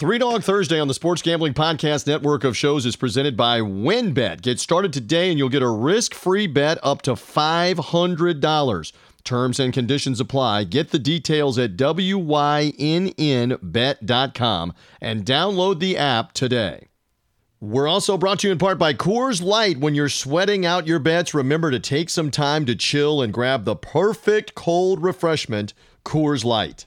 Three Dog Thursday on the Sports Gambling Podcast network of shows is presented by WynnBET. Get started today and you'll get a risk free bet up to $500. Terms and conditions apply. Get the details at WYNNBet.com and download the app today. We're also brought to you in part by Coors Light. When you're sweating out your bets, remember to take some time to chill and grab the perfect cold refreshment, Coors Light.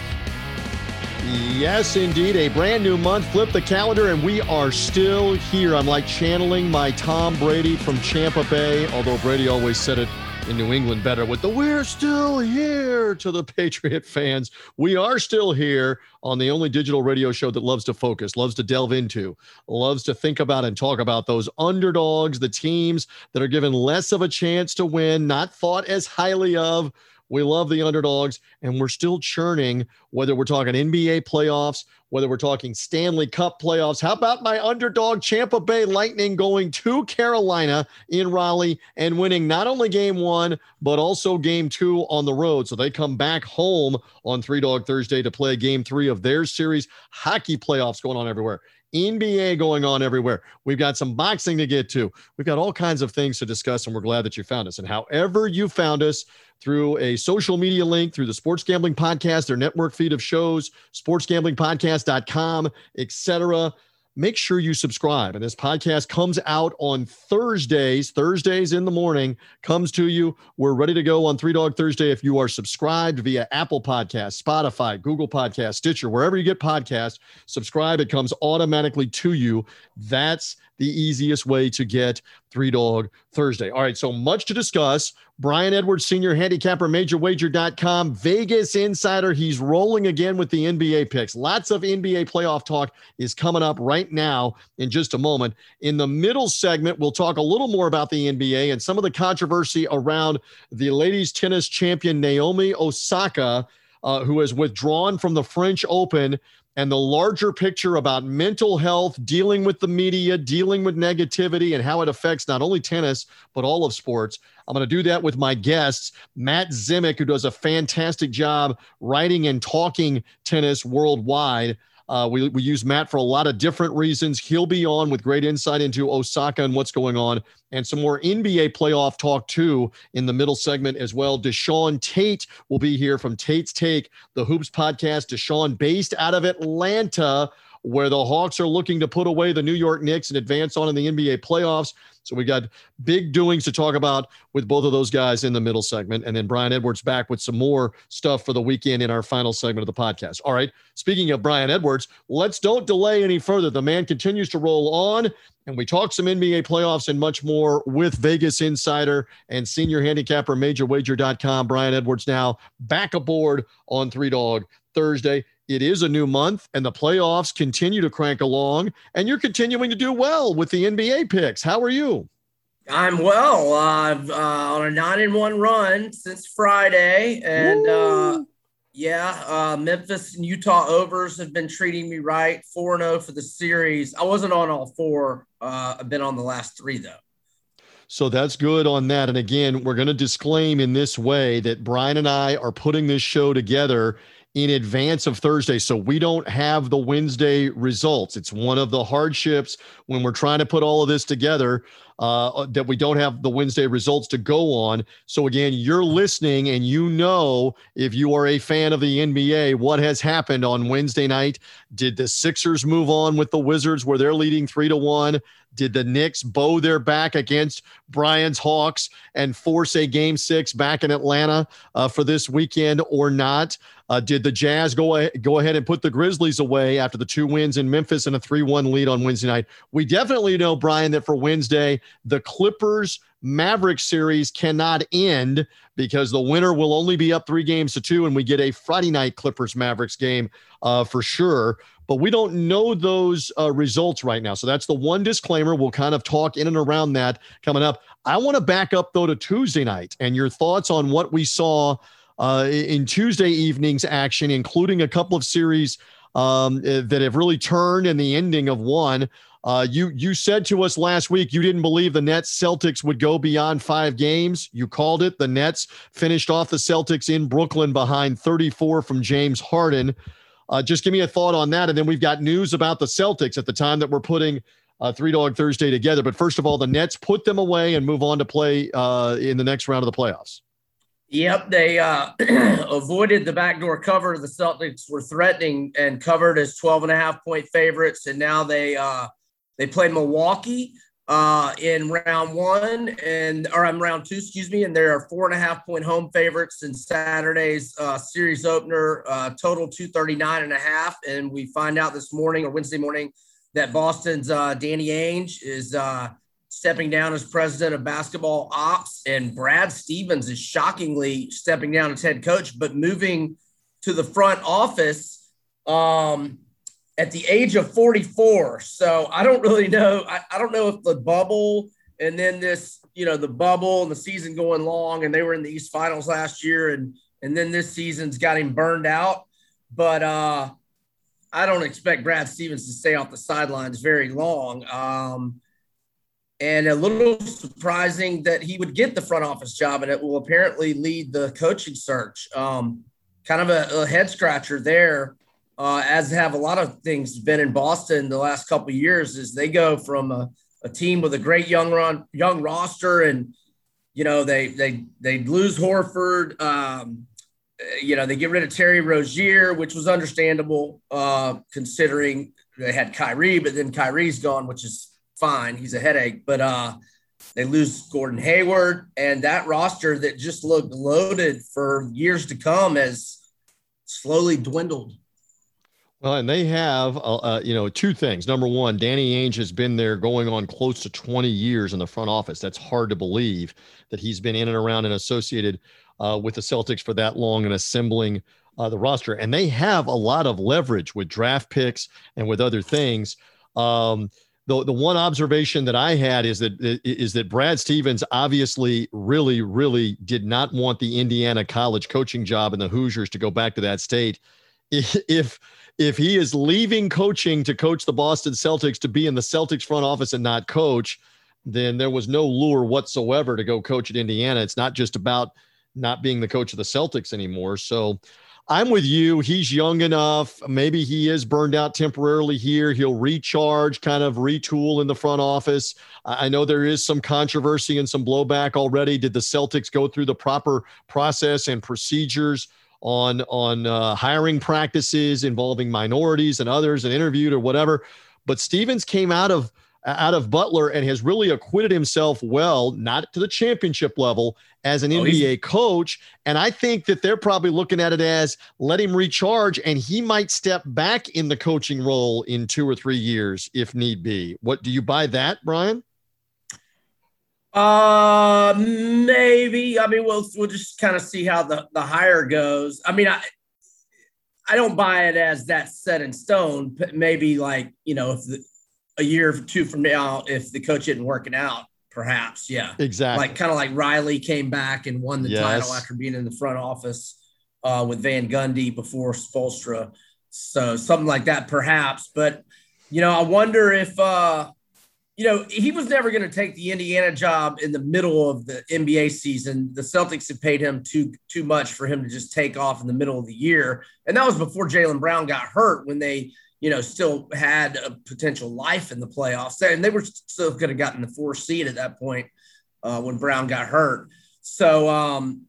Yes, indeed. A brand new month. Flip the calendar, and we are still here. I'm like channeling my Tom Brady from Champa Bay, although Brady always said it in New England better with the We're still here to the Patriot fans. We are still here on the only digital radio show that loves to focus, loves to delve into, loves to think about and talk about those underdogs, the teams that are given less of a chance to win, not thought as highly of we love the underdogs, and we're still churning, whether we're talking NBA playoffs, whether we're talking Stanley Cup playoffs. How about my underdog Champa Bay Lightning going to Carolina in Raleigh and winning not only game one, but also game two on the road? So they come back home on Three Dog Thursday to play game three of their series. Hockey playoffs going on everywhere. NBA going on everywhere. We've got some boxing to get to. We've got all kinds of things to discuss, and we're glad that you found us. And however you found us, through a social media link, through the Sports Gambling Podcast, their network feed of shows, sportsgamblingpodcast.com, etc make sure you subscribe. And this podcast comes out on Thursdays, Thursdays in the morning, comes to you. We're ready to go on Three Dog Thursday. If you are subscribed via Apple Podcast, Spotify, Google Podcast, Stitcher, wherever you get podcasts, subscribe. It comes automatically to you. That's the easiest way to get Three Dog Thursday. All right, so much to discuss. Brian Edwards, senior handicapper, majorwager.com, Vegas insider. He's rolling again with the NBA picks. Lots of NBA playoff talk is coming up right now in just a moment. In the middle segment, we'll talk a little more about the NBA and some of the controversy around the ladies tennis champion Naomi Osaka. Uh, who has withdrawn from the French Open and the larger picture about mental health, dealing with the media, dealing with negativity, and how it affects not only tennis, but all of sports. I'm going to do that with my guests, Matt Zemek, who does a fantastic job writing and talking tennis worldwide. Uh, we, we use Matt for a lot of different reasons. He'll be on with great insight into Osaka and what's going on, and some more NBA playoff talk too in the middle segment as well. Deshaun Tate will be here from Tate's Take, the Hoops podcast. Deshaun, based out of Atlanta, where the Hawks are looking to put away the New York Knicks and advance on in the NBA playoffs. So we got big doings to talk about with both of those guys in the middle segment. And then Brian Edwards back with some more stuff for the weekend in our final segment of the podcast. All right. Speaking of Brian Edwards, let's don't delay any further. The man continues to roll on. And we talk some NBA playoffs and much more with Vegas Insider and senior handicapper, majorwager.com. Brian Edwards now back aboard on Three Dog Thursday. It is a new month, and the playoffs continue to crank along, and you're continuing to do well with the NBA picks. How are you? I'm well. Uh, uh, on a nine in one run since Friday, and uh, yeah, uh, Memphis and Utah overs have been treating me right. Four and zero oh for the series. I wasn't on all four. Uh, I've been on the last three though. So that's good on that. And again, we're going to disclaim in this way that Brian and I are putting this show together in advance of Thursday. So we don't have the Wednesday results. It's one of the hardships when we're trying to put all of this together uh, that we don't have the Wednesday results to go on. So again, you're listening and you know if you are a fan of the NBA, what has happened on Wednesday night. Did the Sixers move on with the Wizards where they're leading three to one? Did the Knicks bow their back against Brian's Hawks and force a game six back in Atlanta uh, for this weekend or not? Uh, did the Jazz go, a- go ahead and put the Grizzlies away after the two wins in Memphis and a 3 1 lead on Wednesday night? We definitely know, Brian, that for Wednesday, the Clippers Maverick series cannot end because the winner will only be up three games to two, and we get a Friday night Clippers Mavericks game uh, for sure. but we don't know those uh, results right now. So that's the one disclaimer. We'll kind of talk in and around that coming up. I want to back up though to Tuesday night and your thoughts on what we saw uh, in Tuesday evening's action, including a couple of series um, eh, that have really turned and the ending of one. Uh, you you said to us last week you didn't believe the Nets Celtics would go beyond five games. You called it. The Nets finished off the Celtics in Brooklyn behind 34 from James Harden. Uh, just give me a thought on that, and then we've got news about the Celtics at the time that we're putting uh, Three Dog Thursday together. But first of all, the Nets put them away and move on to play uh, in the next round of the playoffs. Yep, they uh, avoided the backdoor cover. The Celtics were threatening and covered as 12 and a half point favorites, and now they uh, they play Milwaukee uh, in round one and or I'm round two, excuse me, and there are four and a half point home favorites in Saturday's uh, series opener, uh, total 239 and a half. And we find out this morning or Wednesday morning that Boston's uh, Danny Ainge is uh, stepping down as president of basketball ops, and Brad Stevens is shockingly stepping down as head coach, but moving to the front office um, at the age of 44. So I don't really know. I, I don't know if the bubble and then this, you know, the bubble and the season going long, and they were in the East Finals last year, and and then this season's got him burned out. But uh, I don't expect Brad Stevens to stay off the sidelines very long. Um, and a little surprising that he would get the front office job and it will apparently lead the coaching search. Um, kind of a, a head scratcher there, uh, as have a lot of things been in Boston the last couple years. Is they go from a, a team with a great young run, young roster, and you know they they they lose Horford. Um, you know they get rid of Terry Rozier, which was understandable uh, considering they had Kyrie, but then Kyrie's gone, which is fine. He's a headache, but uh, they lose Gordon Hayward, and that roster that just looked loaded for years to come has slowly dwindled. Well, and they have, uh, uh, you know, two things. Number one, Danny Ainge has been there going on close to 20 years in the front office. That's hard to believe that he's been in and around and associated uh, with the Celtics for that long and assembling uh, the roster. And they have a lot of leverage with draft picks and with other things. Um, the the one observation that I had is that is that Brad Stevens obviously really really did not want the Indiana college coaching job and the Hoosiers to go back to that state. If if he is leaving coaching to coach the Boston Celtics to be in the Celtics front office and not coach, then there was no lure whatsoever to go coach at Indiana. It's not just about not being the coach of the Celtics anymore. So I'm with you. He's young enough. Maybe he is burned out temporarily here. He'll recharge, kind of retool in the front office. I know there is some controversy and some blowback already. Did the Celtics go through the proper process and procedures on on uh, hiring practices involving minorities and others and interviewed or whatever? But Stevens came out of out of Butler and has really acquitted himself well, not to the championship level as an oh, NBA coach. And I think that they're probably looking at it as let him recharge and he might step back in the coaching role in two or three years if need be. What do you buy that, Brian? Uh, maybe. I mean, we'll we'll just kind of see how the the hire goes. I mean, I I don't buy it as that set in stone. Maybe like you know, if the, a year or two from now if the coach isn't working out. Perhaps, yeah, exactly. Like kind of like Riley came back and won the yes. title after being in the front office uh, with Van Gundy before Spoelstra. So something like that, perhaps. But you know, I wonder if uh, you know he was never going to take the Indiana job in the middle of the NBA season. The Celtics had paid him too too much for him to just take off in the middle of the year, and that was before Jaylen Brown got hurt when they you know, still had a potential life in the playoffs. And they were still going have gotten the four seed at that point uh, when Brown got hurt. So, um,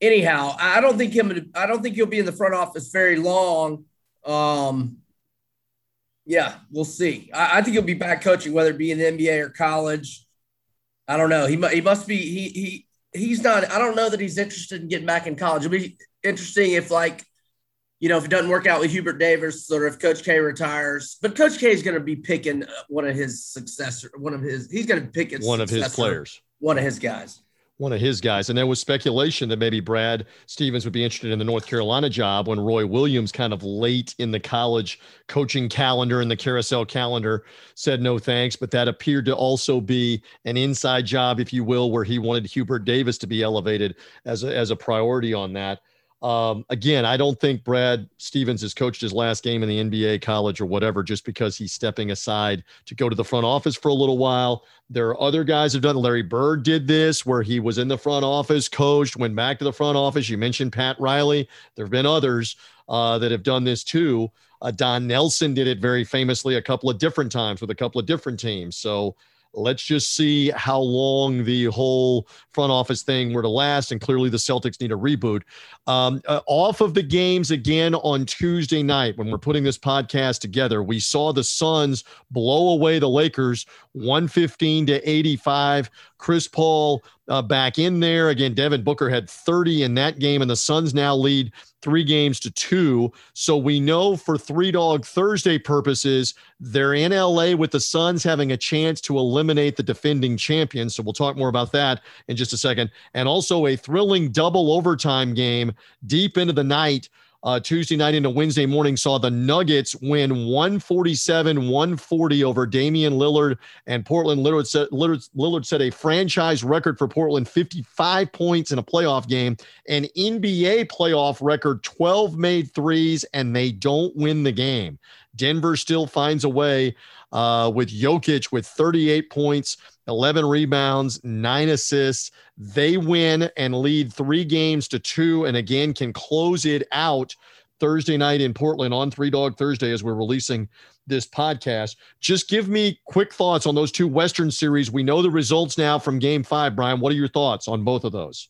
anyhow, I don't think him. I don't think he'll be in the front office very long. Um, yeah, we'll see. I, I think he'll be back coaching, whether it be in the NBA or college. I don't know. He he must be. He he he's not. I don't know that he's interested in getting back in college. It'll be interesting if like you know, if it doesn't work out with Hubert Davis or if Coach K retires, but Coach K is going to be picking one of his successor, one of his, he's going to pick one of his players, one of his guys. one of his guys. And there was speculation that maybe Brad Stevens would be interested in the North Carolina job when Roy Williams, kind of late in the college coaching calendar and the carousel calendar, said no thanks. But that appeared to also be an inside job, if you will, where he wanted Hubert Davis to be elevated as a, as a priority on that. Um, again, I don't think Brad Stevens has coached his last game in the NBA, college, or whatever, just because he's stepping aside to go to the front office for a little while. There are other guys who've done. Larry Bird did this, where he was in the front office, coached, went back to the front office. You mentioned Pat Riley. There have been others uh, that have done this too. Uh, Don Nelson did it very famously a couple of different times with a couple of different teams. So Let's just see how long the whole front office thing were to last. And clearly, the Celtics need a reboot. Um, uh, off of the games again on Tuesday night, when we're putting this podcast together, we saw the Suns blow away the Lakers 115 to 85. Chris Paul uh, back in there. Again, Devin Booker had 30 in that game, and the Suns now lead three games to two. So we know for Three Dog Thursday purposes, they're in LA with the Suns having a chance to eliminate the defending champions. So we'll talk more about that in just a second. And also a thrilling double overtime game deep into the night uh, Tuesday night into Wednesday morning saw the Nuggets win 147 140 over Damian Lillard and Portland. Lillard set, Lillard, Lillard set a franchise record for Portland 55 points in a playoff game, an NBA playoff record 12 made threes, and they don't win the game. Denver still finds a way uh, with Jokic with 38 points, 11 rebounds, nine assists. They win and lead three games to two, and again can close it out Thursday night in Portland on Three Dog Thursday as we're releasing this podcast. Just give me quick thoughts on those two Western series. We know the results now from game five, Brian. What are your thoughts on both of those?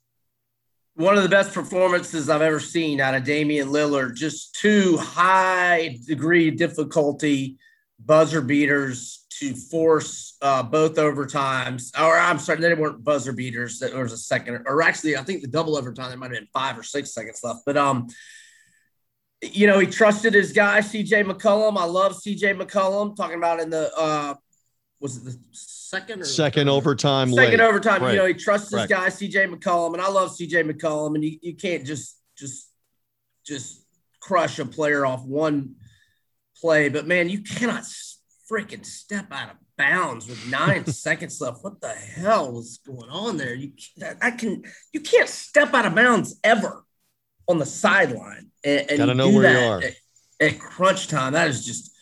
One of the best performances I've ever seen out of Damian Lillard. Just two high degree difficulty buzzer beaters to force uh, both overtimes. Or I'm sorry, they weren't buzzer beaters. There was a second, or actually, I think the double overtime there might have been five or six seconds left. But um, you know, he trusted his guy, CJ McCollum. I love CJ McCollum. Talking about in the uh, was it the second or second overtime? Second late. overtime. Right. You know, he trusts his guy, CJ McCollum, and I love CJ McCollum. And you, you can't just just just crush a player off one play. But man, you cannot freaking step out of bounds with nine seconds left. What the hell was going on there? You I can you can't step out of bounds ever on the sideline. And, and gotta know where you are at, at, crunch time. That is just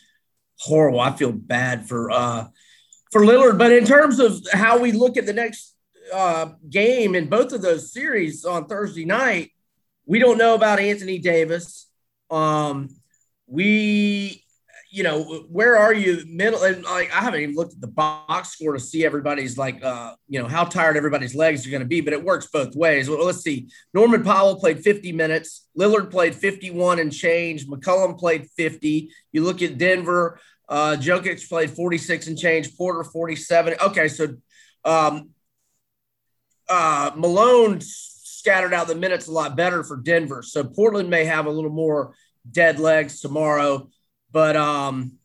horrible. I feel bad for uh for Lillard. But in terms of how we look at the next uh, game in both of those series on Thursday night, we don't know about Anthony Davis. Um, we you know, where are you middle? And like, I haven't even looked at the box score to see everybody's like, uh, you know, how tired everybody's legs are going to be, but it works both ways. Well, let's see. Norman Powell played 50 minutes. Lillard played 51 and change. McCollum played 50. You look at Denver, uh, Jokic played 46 and change. Porter 47. Okay. So, um, uh, Malone scattered out the minutes a lot better for Denver. So Portland may have a little more dead legs tomorrow. But um,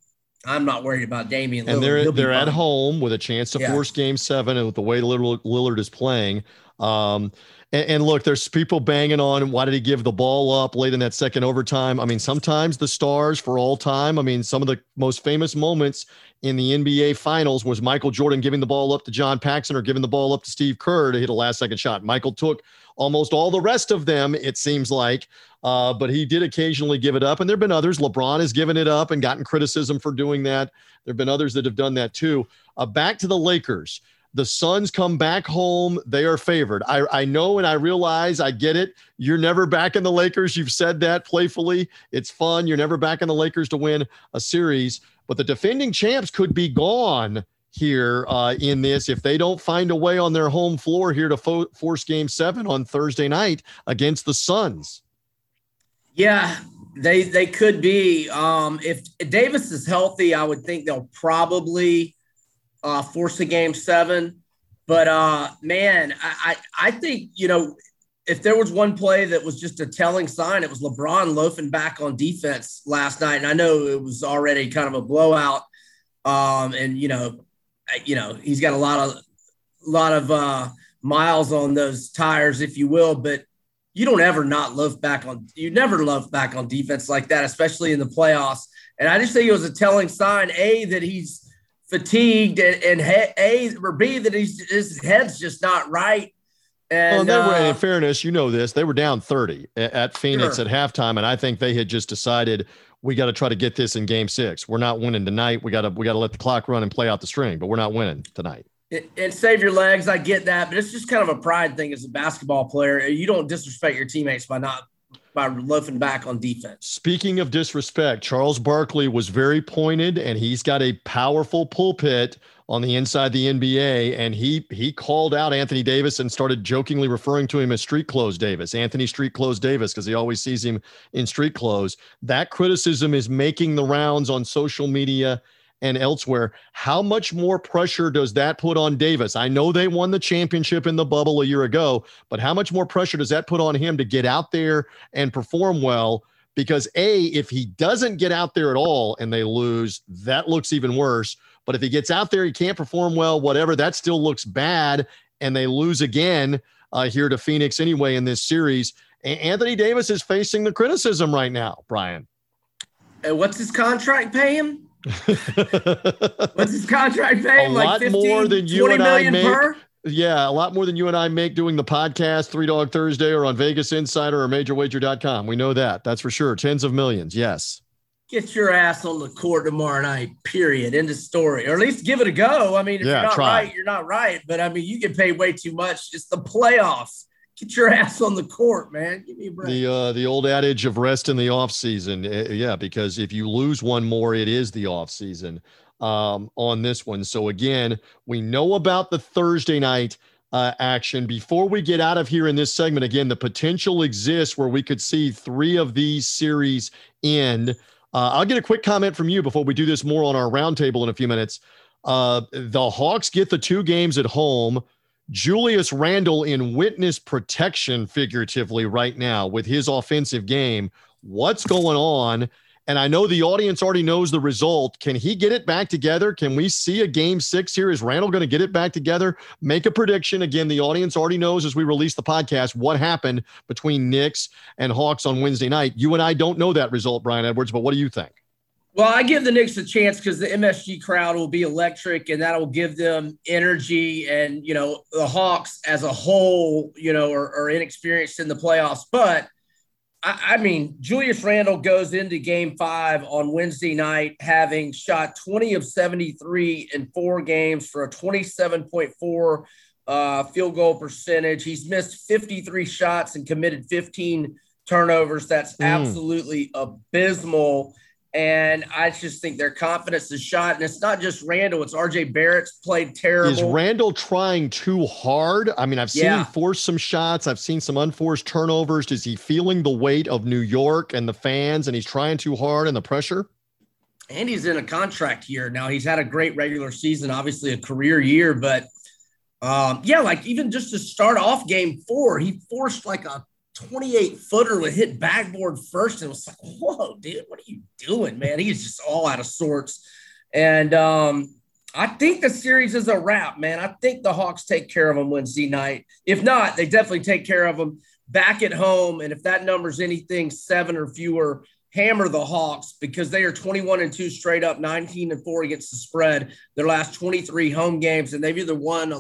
I'm not worried about Damian. And they're they're at home with a chance to yeah. force Game Seven, and with the way Lillard is playing. Um, and, and, look, there's people banging on. Why did he give the ball up late in that second overtime? I mean, sometimes the stars for all time. I mean, some of the most famous moments in the NBA Finals was Michael Jordan giving the ball up to John Paxson or giving the ball up to Steve Kerr to hit a last second shot. Michael took almost all the rest of them, it seems like, uh, but he did occasionally give it up. And there have been others. LeBron has given it up and gotten criticism for doing that. There have been others that have done that too. Uh, back to the Lakers. The Suns come back home. They are favored. I, I know and I realize I get it. You're never back in the Lakers. You've said that playfully. It's fun. You're never back in the Lakers to win a series. But the defending champs could be gone here uh, in this if they don't find a way on their home floor here to fo- force game seven on Thursday night against the Suns. Yeah, they they could be. Um, if Davis is healthy, I would think they'll probably uh, force a game seven. But uh, man, I, I, I think you know if there was one play that was just a telling sign, it was LeBron loafing back on defense last night, and I know it was already kind of a blowout. Um, and you know, you know, he's got a lot of lot of uh, miles on those tires, if you will. But you don't ever not loaf back on you never loaf back on defense like that, especially in the playoffs. And I just think it was a telling sign, A, that he's fatigued and, and A or B that he's his head's just not right. And well, were, uh, in fairness, you know this, they were down 30 at Phoenix sure. at halftime. And I think they had just decided we got to try to get this in game six. We're not winning tonight. We got to we got to let the clock run and play out the string, but we're not winning tonight. And save your legs. I get that, but it's just kind of a pride thing as a basketball player. You don't disrespect your teammates by not by loafing back on defense. Speaking of disrespect, Charles Barkley was very pointed, and he's got a powerful pulpit on the inside the NBA, and he he called out Anthony Davis and started jokingly referring to him as Street Clothes Davis, Anthony Street Clothes Davis, because he always sees him in street clothes. That criticism is making the rounds on social media and elsewhere. How much more pressure does that put on Davis? I know they won the championship in the bubble a year ago, but how much more pressure does that put on him to get out there and perform well? Because A, if he doesn't get out there at all and they lose, that looks even worse. But if he gets out there, he can't perform well, whatever, that still looks bad. And they lose again uh, here to Phoenix anyway in this series. Anthony Davis is facing the criticism right now, Brian. And what's his contract pay him? What's his contract pay? A like lot 15, more than you and I make. Per? Yeah, a lot more than you and I make doing the podcast, Three Dog Thursday, or on Vegas Insider or MajorWager.com. We know that. That's for sure. Tens of millions. Yes. Get your ass on the court tomorrow night. Period. End of story. Or at least give it a go. I mean, if yeah, you're not try. right, you're not right. But I mean, you get paid way too much. It's the playoffs get your ass on the court, man. Give me a break. The uh, the old adage of rest in the off season, uh, yeah, because if you lose one more, it is the off season um, on this one. So again, we know about the Thursday night uh, action. Before we get out of here in this segment, again, the potential exists where we could see three of these series end. Uh, I'll get a quick comment from you before we do this more on our roundtable in a few minutes. Uh, the Hawks get the two games at home. Julius Randle in witness protection, figuratively, right now with his offensive game. What's going on? And I know the audience already knows the result. Can he get it back together? Can we see a game six here? Is Randle going to get it back together? Make a prediction. Again, the audience already knows as we release the podcast what happened between Knicks and Hawks on Wednesday night. You and I don't know that result, Brian Edwards, but what do you think? Well, I give the Knicks a chance because the MSG crowd will be electric and that'll give them energy. And, you know, the Hawks as a whole, you know, are, are inexperienced in the playoffs. But I, I, mean, Julius Randle goes into game five on Wednesday night, having shot 20 of 73 in four games for a 27.4 uh, field goal percentage. He's missed 53 shots and committed 15 turnovers. That's mm. absolutely abysmal. And I just think their confidence is shot. And it's not just Randle, it's RJ Barrett's played terrible. Is Randle trying too hard? I mean, I've seen yeah. him force some shots, I've seen some unforced turnovers. Is he feeling the weight of New York and the fans and he's trying too hard and the pressure? And he's in a contract year. Now he's had a great regular season, obviously a career year, but um, yeah, like even just to start off game four, he forced like a 28 footer would hit backboard first. And it was like, whoa, dude, what are you doing, man? He's just all out of sorts. And um, I think the series is a wrap, man. I think the Hawks take care of them Wednesday night. If not, they definitely take care of them back at home. And if that number's anything seven or fewer, hammer the Hawks because they are 21 and 2 straight up, 19 and 4 against the spread, their last 23 home games. And they've either won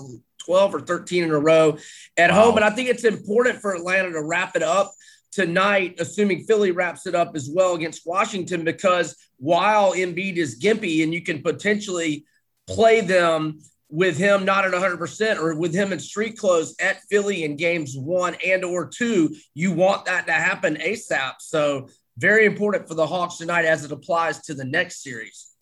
12 or 13 in a row at wow. home. And I think it's important for Atlanta to wrap it up tonight, assuming Philly wraps it up as well against Washington, because while Embiid is gimpy and you can potentially play them with him not at 100% or with him in street clothes at Philly in games one and or two, you want that to happen ASAP. So very important for the Hawks tonight as it applies to the next series.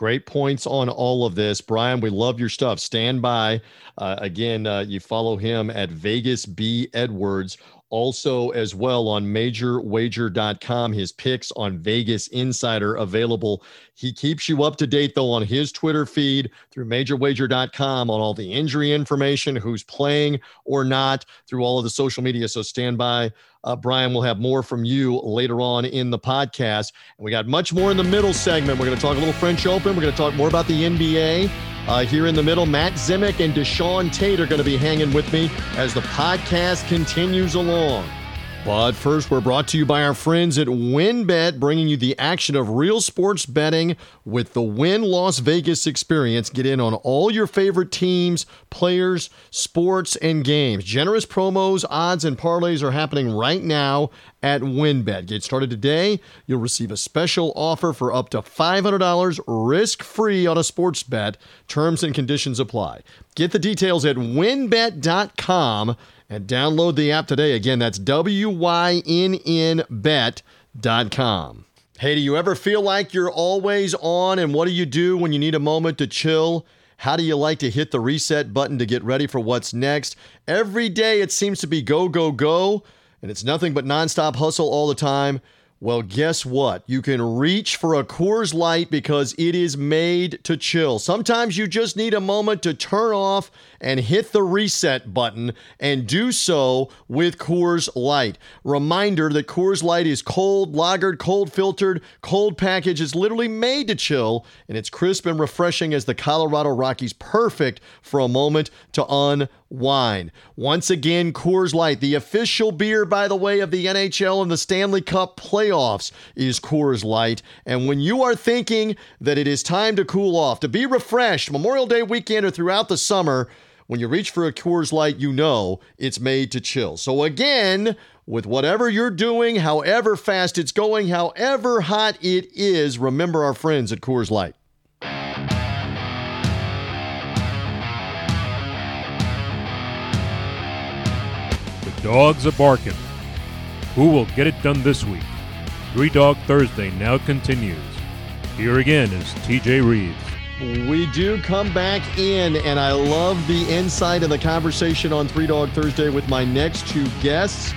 Great points on all of this. Brian, we love your stuff. Stand by. Uh, again, uh, you follow him at Vegas B Edwards. Also, as well on majorwager.com, his picks on Vegas Insider available. He keeps you up to date, though, on his Twitter feed through majorwager.com on all the injury information, who's playing or not, through all of the social media. So stand by uh, Brian, we'll have more from you later on in the podcast. And we got much more in the middle segment. We're going to talk a little French Open. We're going to talk more about the NBA. Uh, here in the middle, Matt Zemek and Deshaun Tate are going to be hanging with me as the podcast continues along. But first, we're brought to you by our friends at WynnBET, bringing you the action of real sports betting with the Wynn Las Vegas experience. Get in on all your favorite teams, players, sports, and games. Generous promos, odds, and parlays are happening right now at WynnBET. Get started today. You'll receive a special offer for up to $500 risk free on a sports bet. Terms and conditions apply. Get the details at wynnbet.com and download the app today. Again, that's W Y N N bet.com. Hey, do you ever feel like you're always on? And what do you do when you need a moment to chill? How do you like to hit the reset button to get ready for what's next? Every day it seems to be go, go, go, and it's nothing but nonstop hustle all the time. Well, guess what? You can reach for a Coors Light because it is made to chill. Sometimes you just need a moment to turn off and hit the reset button and do so with Coors Light. Reminder that Coors Light is cold, lagered, cold filtered, cold package. It's literally made to chill and it's crisp and refreshing as the Colorado Rockies. Perfect for a moment to unwind. Once again, Coors Light, the official beer, by the way, of the NHL and the Stanley Cup playoffs, is Coors Light. And when you are thinking that it is time to cool off, to be refreshed, Memorial Day weekend or throughout the summer, when you reach for a Coors Light, you know it's made to chill. So, again, with whatever you're doing, however fast it's going, however hot it is, remember our friends at Coors Light. Dogs are barking. Who will get it done this week? Three Dog Thursday now continues. Here again is TJ Reeves. We do come back in, and I love the insight and the conversation on Three Dog Thursday with my next two guests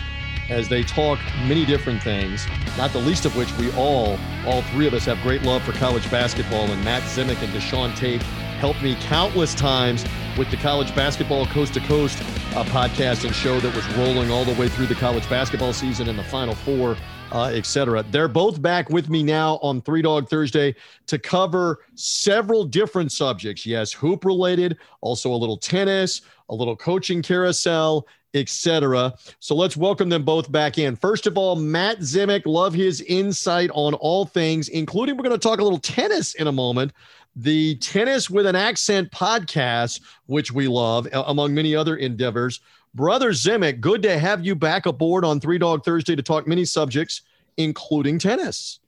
as they talk many different things, not the least of which we all, all three of us, have great love for college basketball. And Matt Zemek and Deshaun Tate helped me countless times with the College Basketball Coast to Coast uh, podcast and show that was rolling all the way through the college basketball season and the Final Four uh, etc. They're both back with me now on Three Dog Thursday to cover several different subjects. Yes, hoop related, also a little tennis, a little coaching carousel, etc. So let's welcome them both back in. First of all, Matt Zemek, love his insight on all things, including we're going to talk a little tennis in a moment. The Tennis with an Accent podcast, which we love, among many other endeavors. Brother Zemek, good to have you back aboard on Three Dog Thursday to talk many subjects, including tennis.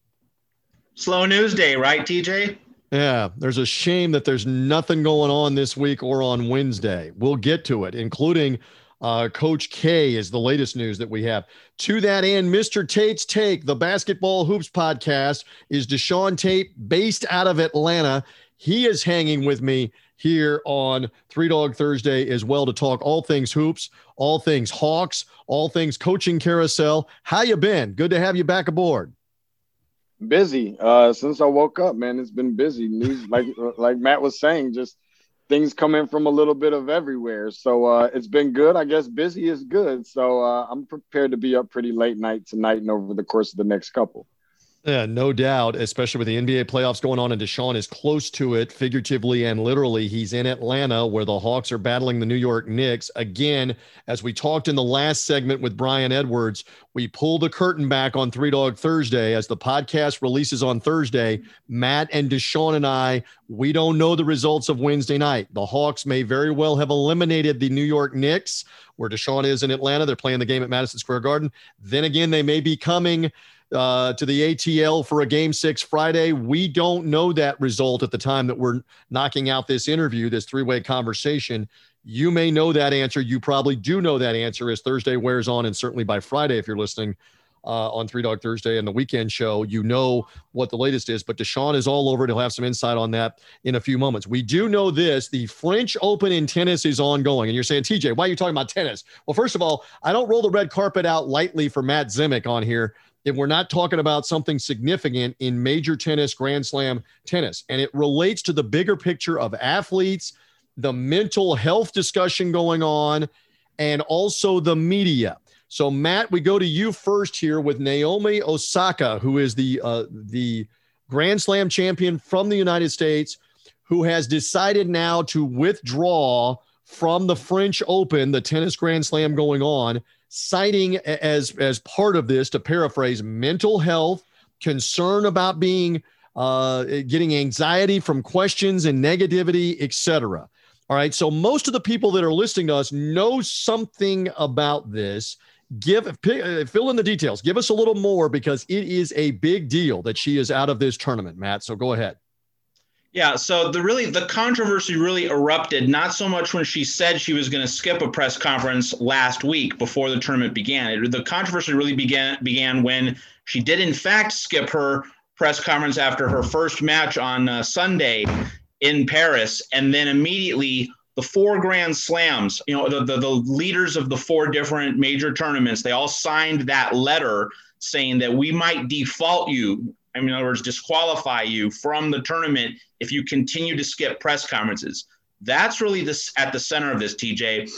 Slow news day, right, TJ? Yeah, there's a shame that there's nothing going on this week or on Wednesday. We'll get to it, including uh, Coach K is the latest news that we have. To that end, Mr. Tate's Take, the Basketball Hoops podcast, is Deshaun Tate, based out of Atlanta. He is hanging with me here on Three Dog Thursday as well to talk all things hoops, all things Hawks, all things coaching carousel. How you been? Good to have you back aboard. Busy. Uh, since I woke up, man, it's been busy. News, like like Matt was saying, just things coming from a little bit of everywhere. So uh, it's been good. I guess busy is good. So uh, I'm prepared to be up pretty late night tonight and over the course of the next couple. Yeah, no doubt, especially with the NBA playoffs going on, and Deshaun is close to it, figuratively and literally. He's in Atlanta where the Hawks are battling the New York Knicks. Again, as we talked in the last segment with Brian Edwards, we pull the curtain back on Three Dog Thursday as the podcast releases on Thursday. Matt and Deshaun and I, we don't know the results of Wednesday night. The Hawks may very well have eliminated the New York Knicks, where Deshaun is in Atlanta. They're playing the game at Madison Square Garden. Then again, they may be coming uh, to the ATL for a game six Friday. We don't know that result at the time that we're knocking out this interview, this three way conversation. You may know that answer. You probably do know that answer as Thursday wears on, and certainly by Friday, if you're listening uh, on Three Dog Thursday and the weekend show, you know what the latest is. But Deshaun is all over it. He'll have some insight on that in a few moments. We do know this the French Open in tennis is ongoing. And you're saying, TJ, why are you talking about tennis? Well, first of all, I don't roll the red carpet out lightly for Matt Zemek on here if we're not talking about something significant in major tennis, Grand Slam tennis. And it relates to the bigger picture of athletes, the mental health discussion going on, and also the media. So, Matt, we go to you first here with Naomi Osaka, who is the uh, the Grand Slam champion from the United States, who has decided now to withdraw from the French Open, the tennis Grand Slam going on, citing as as part of this, to paraphrase, mental health, concern about being uh, getting anxiety from questions and negativity, etc. All right. So most of the people that are listening to us know something about this. Give uh, fill in the details. Give us a little more because it is a big deal that she is out of this tournament, Matt. So go ahead. Yeah, so the really the controversy really erupted not so much when she said she was going to skip a press conference last week before the tournament began. It, the controversy really began began when she did in fact skip her press conference after her first match on uh, Sunday in Paris, and then immediately the four Grand Slams, you know, the, the, the leaders of the four different major tournaments, they all signed that letter saying that we might default you I mean, in other words, disqualify you from the tournament if you continue to skip press conferences. That's really this at the center of this, TJ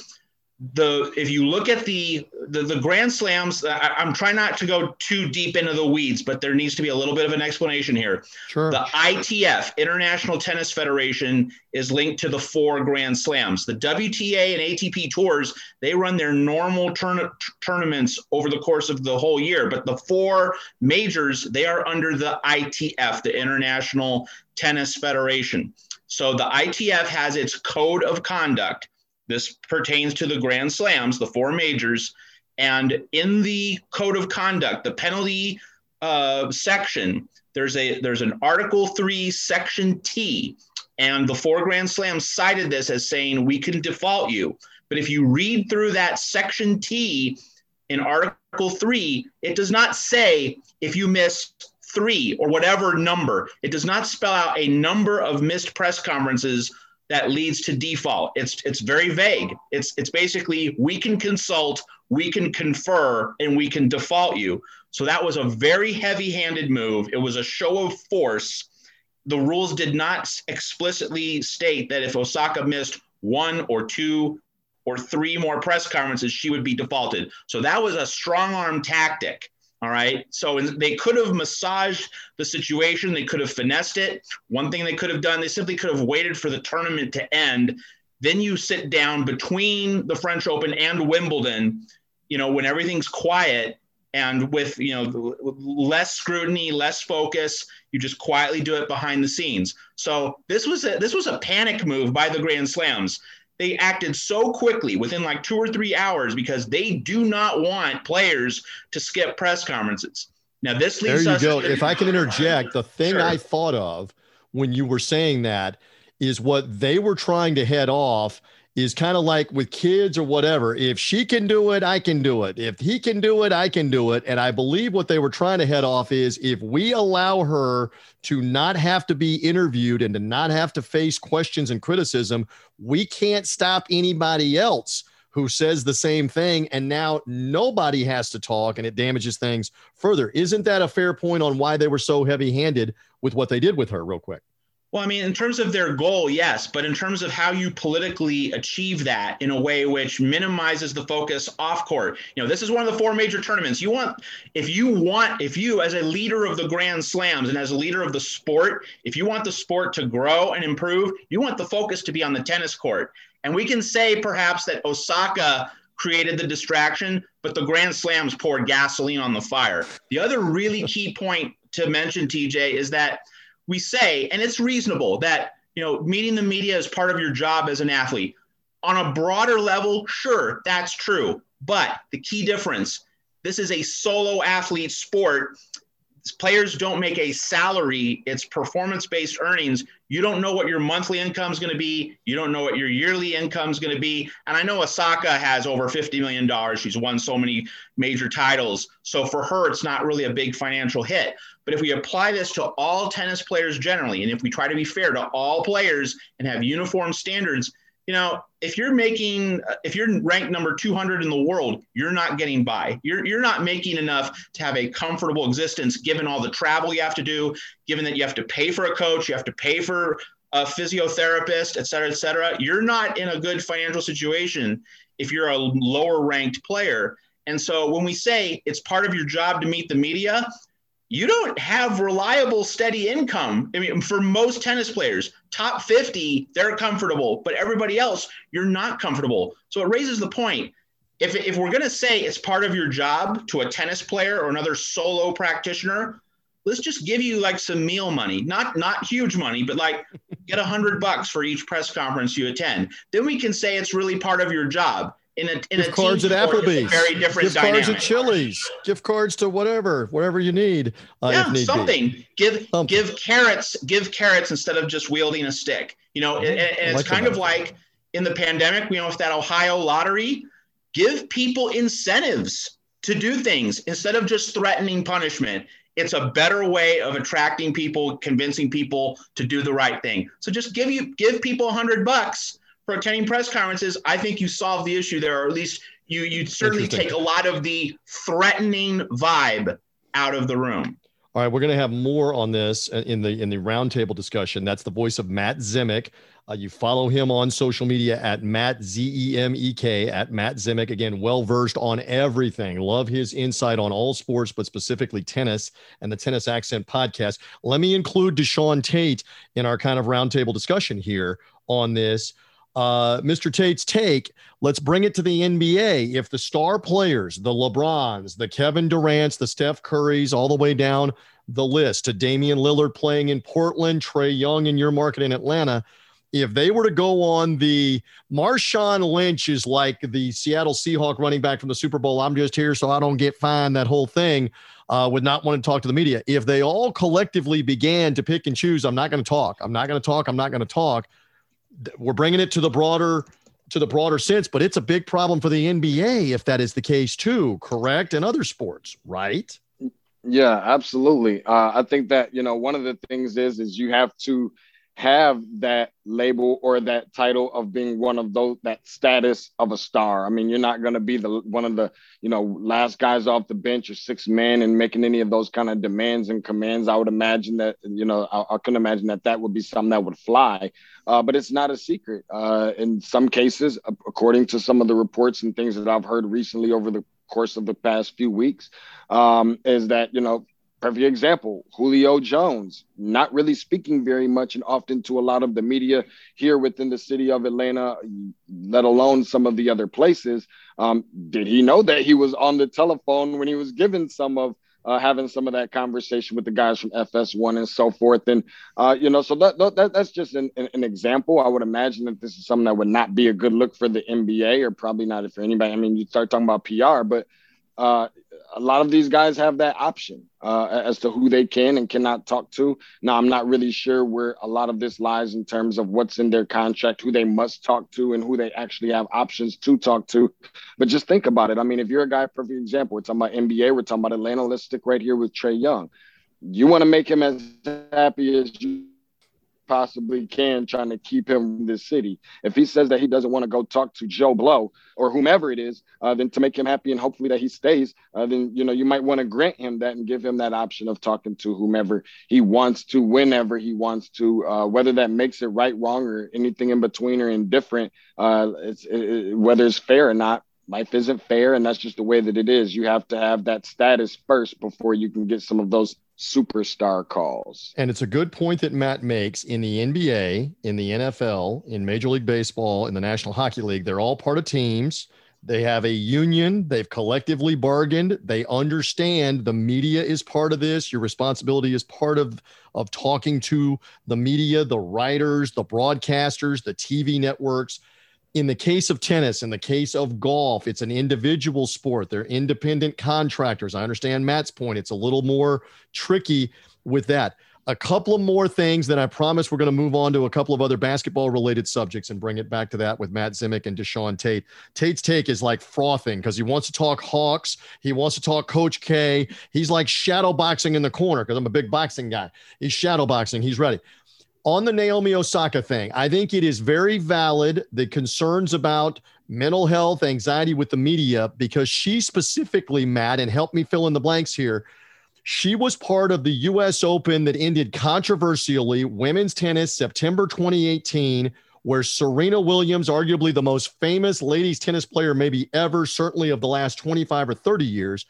the if you look at the the, the grand slams I, am trying not to go too deep into the weeds but there needs to be a little bit of an explanation here. Sure. The itf international tennis federation is linked to the four grand slams. The wta and atp tours they run their normal turn, tournaments over the course of the whole year but the four majors they are under the itf the international tennis federation. So the itf has its code of conduct this pertains to the Grand Slams, the four majors. And in the code of conduct, the penalty uh, section, there's a there's an Article Three, Section T, and the four Grand Slams cited this as saying we can default you. But if you read through that Section T in Article Three, it does not say if you miss three or whatever number. It does not spell out a number of missed press conferences that leads to default. It's it's very vague. It's it's basically we can consult, we can confer, and we can default you. So that was a very heavy-handed move. It was a show of force. The rules did not explicitly state that if Osaka missed one or two or three more press conferences, she would be defaulted. So that was a strong arm tactic all right. So they could have massaged the situation. They could have finessed it. One thing they could have done, they simply could have waited for the tournament to end. Then you sit down between the French Open and Wimbledon, you know, when everything's quiet and with, you know, less scrutiny, less focus, you just quietly do it behind the scenes. So this was a, this was a panic move by the Grand Slams they acted so quickly within like two or three hours because they do not want players to skip press conferences. Now, this leads there you go. if I can interject, the thing sure. I thought of when you were saying that is what they were trying to head off is kind of like with kids or whatever. If she can do it, I can do it. If he can do it, I can do it. And I believe what they were trying to head off is if we allow her to not have to be interviewed and to not have to face questions and criticism, we can't stop anybody else who says the same thing. And now nobody has to talk and it damages things further. Isn't that a fair point on why they were so heavy handed with what they did with her, real quick? Well, I mean, in terms of their goal, yes, but in terms of how you politically achieve that in a way which minimizes the focus off court, you know, this is one of the four major tournaments. You want, if you want, if you, as a leader of the Grand Slams and as a leader of the sport, if you want the sport to grow and improve, you want the focus to be on the tennis court. And we can say perhaps that Osaka created the distraction, but the Grand Slams poured gasoline on the fire. The other really key point to mention, TJ, is that we say, and it's reasonable that you know meeting the media is part of your job as an athlete. On a broader level, sure, that's true. But the key difference this is a solo athlete sport. Players don't make a salary, it's performance based earnings. You don't know what your monthly income is going to be. You don't know what your yearly income is going to be. And I know Osaka has over $50 million. She's won so many major titles. So for her, it's not really a big financial hit. But if we apply this to all tennis players generally, and if we try to be fair to all players and have uniform standards, you know, if you're making, if you're ranked number 200 in the world, you're not getting by. You're, you're not making enough to have a comfortable existence given all the travel you have to do, given that you have to pay for a coach, you have to pay for a physiotherapist, et cetera, et cetera. You're not in a good financial situation if you're a lower ranked player. And so when we say it's part of your job to meet the media, you don't have reliable, steady income. I mean, for most tennis players, top 50, they're comfortable, but everybody else, you're not comfortable. So it raises the point. If, if we're going to say it's part of your job to a tennis player or another solo practitioner, let's just give you like some meal money, not not huge money, but like get a hundred bucks for each press conference you attend. Then we can say it's really part of your job in a in gift a cards at Applebee's, very different gift dynamic. cards at Chili's, gift cards to whatever, whatever you need. Uh, yeah, if need something. Be. Give give carrots, give carrots instead of just wielding a stick. You know, and, and I it's like kind that. of like in the pandemic, you know, with that Ohio lottery, give people incentives to do things instead of just threatening punishment. It's a better way of attracting people, convincing people to do the right thing. So just give you give people a hundred bucks for attending press conferences. I think you solve the issue there, or at least you you certainly take a lot of the threatening vibe out of the room. All right, we're going to have more on this in the in the roundtable discussion. That's the voice of Matt Zemek. Uh, you follow him on social media at Matt Z E M E K at Matt Zemek. Again, well versed on everything. Love his insight on all sports, but specifically tennis and the Tennis Accent podcast. Let me include Deshaun Tate in our kind of roundtable discussion here on this. Uh, Mr. Tate's take. Let's bring it to the NBA. If the star players, the LeBrons, the Kevin Durant's, the Steph Currys, all the way down the list to Damian Lillard playing in Portland, Trae Young in your market in Atlanta, if they were to go on the Marshawn Lynch is like the Seattle Seahawk running back from the Super Bowl. I'm just here so I don't get fined. That whole thing uh, would not want to talk to the media. If they all collectively began to pick and choose, I'm not going to talk. I'm not going to talk. I'm not going to talk. We're bringing it to the broader to the broader sense, but it's a big problem for the NBA if that is the case too. Correct, and other sports, right? Yeah, absolutely. Uh, I think that you know one of the things is is you have to have that label or that title of being one of those that status of a star. I mean, you're not going to be the one of the you know last guys off the bench or six men and making any of those kind of demands and commands. I would imagine that you know I, I can imagine that that would be something that would fly. Uh, but it's not a secret. Uh, in some cases, according to some of the reports and things that I've heard recently over the course of the past few weeks, um, is that you know perfect example julio jones not really speaking very much and often to a lot of the media here within the city of atlanta let alone some of the other places. Um, did he know that he was on the telephone when he was given some of uh, having some of that conversation with the guys from fs1 and so forth? And uh, you know so that, that that's just an, an, example. I would imagine that this is something that would not be a good look for the nba or probably not for anybody i mean you start talking about pr but uh, a lot of these guys have that option uh, as to who they can and cannot talk to. Now, I'm not really sure where a lot of this lies in terms of what's in their contract, who they must talk to, and who they actually have options to talk to. But just think about it. I mean, if you're a guy, for example, we're talking about NBA, we're talking about Atlanta. Let's stick right here with Trae Young. You want to make him as happy as you possibly can trying to keep him in this city. If he says that he doesn't want to go talk to Joe Blow or whomever it is, uh, then to make him happy and hopefully that he stays, uh, then you know you might want to grant him that and give him that option of talking to whomever he wants to, whenever he wants to, uh, whether that makes it right, wrong, or anything in between or indifferent. Uh, it's it, whether it's fair or not. Life isn't fair, and that's just the way that it is. You have to have that status first before you can get some of those superstar calls. And it's a good point that Matt makes in the NBA, in the NFL, in Major League Baseball, in the National Hockey League. They're all part of teams. They have a union. They've collectively bargained. They understand the media is part of this. Your responsibility is part of, of talking to the media, the writers, the broadcasters, the TV networks. In the case of tennis, in the case of golf, it's an individual sport. They're independent contractors. I understand Matt's point. It's a little more tricky with that. A couple of more things, then I promise we're going to move on to a couple of other basketball related subjects and bring it back to that with Matt Zemek and Deshaun Tate. Tate's take is like frothing because he wants to talk Hawks. He wants to talk Coach K. He's like shadow boxing in the corner because I'm a big boxing guy. He's shadow boxing. He's ready on the Naomi Osaka thing, I think it is very valid the concerns about mental health, anxiety with the media, because she specifically, Matt, and help me fill in the blanks here. She was part of the US Open that ended controversially, women's tennis, September 2018, where Serena Williams, arguably the most famous ladies tennis player maybe ever, certainly of the last 25 or 30 years,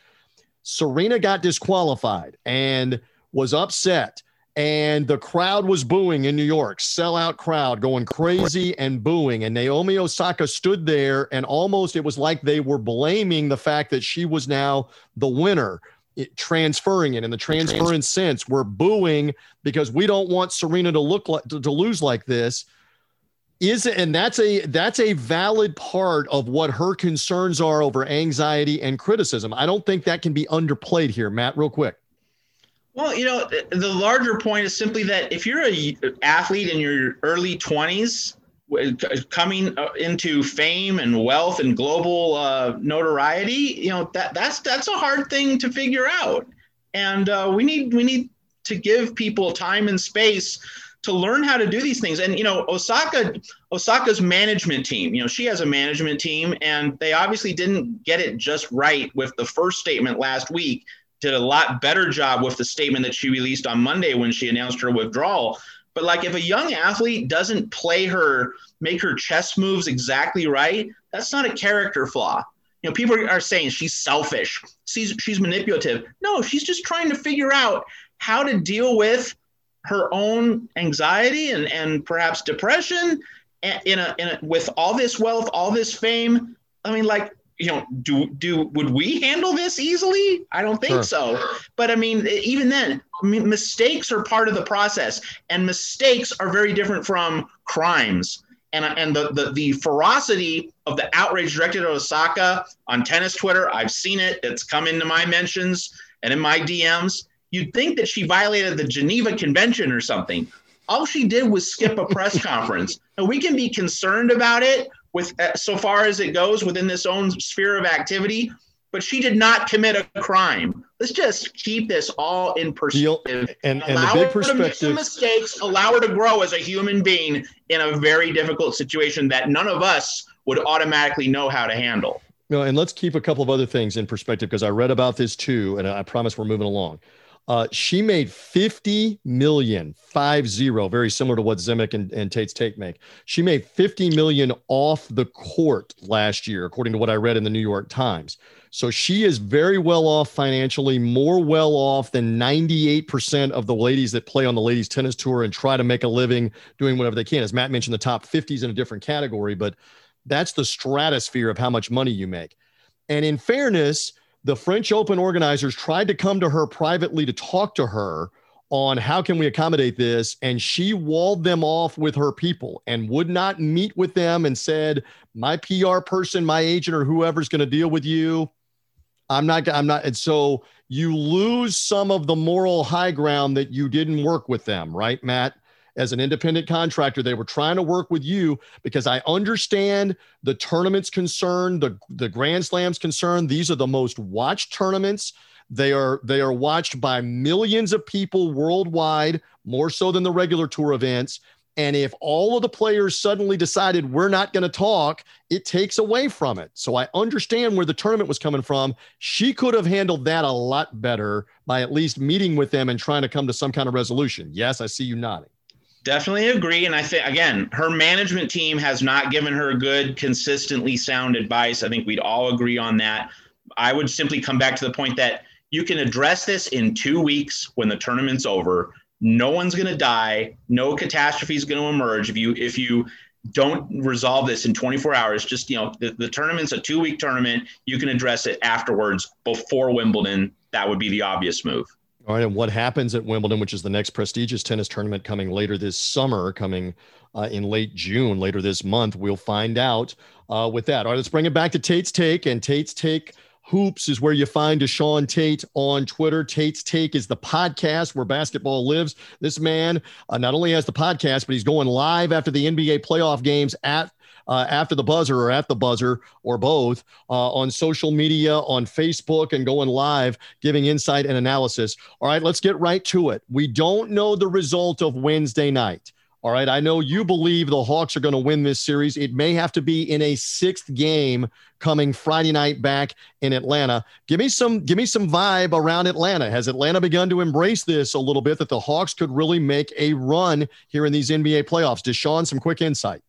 Serena got disqualified and was upset and the crowd was booing in New York, sellout crowd going crazy and booing. And Naomi Osaka stood there, and almost it was like they were blaming the fact that she was now the winner, it, transferring it in the transference sense. We're booing because we don't want Serena to look like to, to lose like this. Is it, and that's a that's a valid part of what her concerns are over anxiety and criticism. I don't think that can be underplayed here, Matt. Real quick. Well, you know, the larger point is simply that if you're a athlete in your early 20s, coming uh, into fame and wealth and global uh, notoriety, you know that that's that's a hard thing to figure out, and uh, we need we need to give people time and space to learn how to do these things. And you know, Osaka Osaka's management team, you know, she has a management team, and they obviously didn't get it just right with the first statement last week did a lot better job with the statement that she released on Monday when she announced her withdrawal. But like if a young athlete doesn't play her, make her chess moves exactly right, that's not a character flaw. You know, people are saying she's selfish, she's she's manipulative. No, she's just trying to figure out how to deal with her own anxiety and, and perhaps depression in a, in a with all this wealth, all this fame. I mean, like you know, do do would we handle this easily? I don't think sure. so. But I mean, even then, I mean, mistakes are part of the process, and mistakes are very different from crimes. And and the the, the ferocity of the outrage directed at Osaka on tennis Twitter, I've seen it. It's come into my mentions and in my DMs. You'd think that she violated the Geneva Convention or something. All she did was skip a press conference. And we can be concerned about it, with uh, so far as it goes within this own sphere of activity but she did not commit a crime. Let's just keep this all in perspective. And, and allow the big perspective. her to make mistakes, allow her to grow as a human being in a very difficult situation that none of us would automatically know how to handle. No, and let's keep a couple of other things in perspective because I read about this too, and I promise we're moving along. Uh, she made 50 million, five zero, very similar to what Zemek and, and Tate's Take make. She made 50 million off the court last year, according to what I read in the New York Times. So she is very well off financially, more well off than 98% of the ladies that play on the ladies tennis tour and try to make a living doing whatever they can. As Matt mentioned, the top 50s in a different category, but that's the stratosphere of how much money you make. And in fairness, the French Open organizers tried to come to her privately to talk to her on how can we accommodate this and she walled them off with her people and would not meet with them and said my PR person my agent or whoever's going to deal with you I'm not I'm not and so you lose some of the moral high ground that you didn't work with them right Matt as an independent contractor. They were trying to work with you because I understand the tournament's concern, the, the Grand Slam's concern. These are the most watched tournaments. They are they are watched by millions of people worldwide, more so than the regular tour events. And if all of the players suddenly decided we're not going to talk, it takes away from it. So I understand where the tournament was coming from. She could have handled that a lot better by at least meeting with them and trying to come to some kind of resolution. Yes, I see you nodding. Definitely agree. And I think, again, her management team has not given her good, consistently sound advice. I think we'd all agree on that. I would simply come back to the point that you can address this in two weeks when the tournament's over. No one's going to die. No catastrophe is going to emerge if you if you don't resolve this in 24 hours. Just you know, the, the tournament's a two week tournament. You can address it afterwards before Wimbledon. That would be the obvious move. All right, and what happens at Wimbledon, which is the next prestigious tennis tournament coming later this summer, coming uh, in late June, later this month, we'll find out uh, with that. All right, let's bring it back to Tate's Take, and Tate's Take Hoops is where you find Deshaun Tate on Twitter. Tate's Take is the podcast where basketball lives. This man uh, not only has the podcast, but he's going live after the NBA playoff games at uh, after the buzzer or at the buzzer or both uh, on social media, on Facebook, and going live, giving insight and analysis. All right, let's get right to it. We don't know the result of Wednesday night. All right, I know you believe the Hawks are going to win this series. It may have to be in a sixth game coming Friday night back in Atlanta. Give me some give me some vibe around Atlanta. Has Atlanta begun to embrace this a little bit that the Hawks could really make a run here in these NBA playoffs? Deshaun, some quick insight.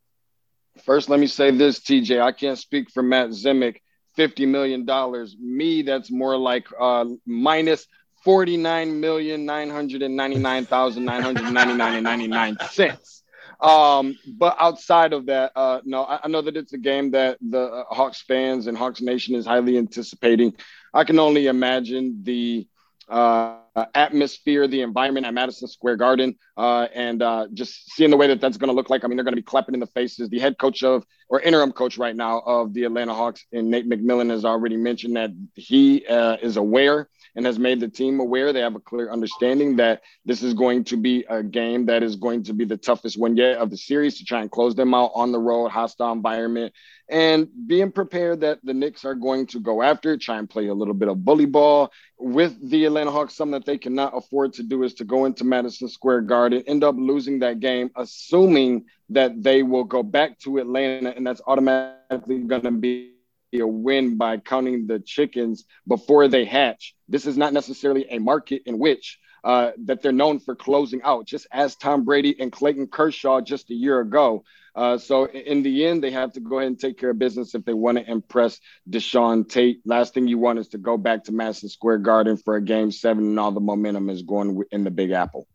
First, let me say this, TJ. I can't speak for Matt Zemek. fifty million dollars. Me, that's more like uh, minus forty nine million nine hundred and ninety nine thousand nine hundred ninety nine and ninety nine cents. Um, but outside of that, uh, no, I, I, know that it's a game that the uh, Hawks fans and Hawks Nation is highly anticipating. I can only imagine the uh, atmosphere, the environment at Madison Square Garden, uh, and uh, just seeing the way that that's going to look like. I mean, they're going to be clapping in the faces. The head coach of, or interim coach right now of the Atlanta Hawks, and Nate McMillan has already mentioned that he uh, is aware and has made the team aware. They have a clear understanding that this is going to be a game that is going to be the toughest one yet of the series to try and close them out on the road, hostile environment, and being prepared that the Knicks are going to go after, try and play a little bit of bully ball with the Atlanta Hawks. Something that they cannot afford to do is to go into Madison Square Garden, end up losing that game, assuming that they will go back to Atlanta, and that's automatically going to be a win by counting the chickens before they hatch. This is not necessarily a market in which uh, that they're known for closing out, just as Tom Brady and Clayton Kershaw just a year ago. Uh, so in the end, they have to go ahead and take care of business if they want to impress Deshaun Tate. Last thing you want is to go back to Madison Square Garden for a game seven, and all the momentum is going in the Big Apple.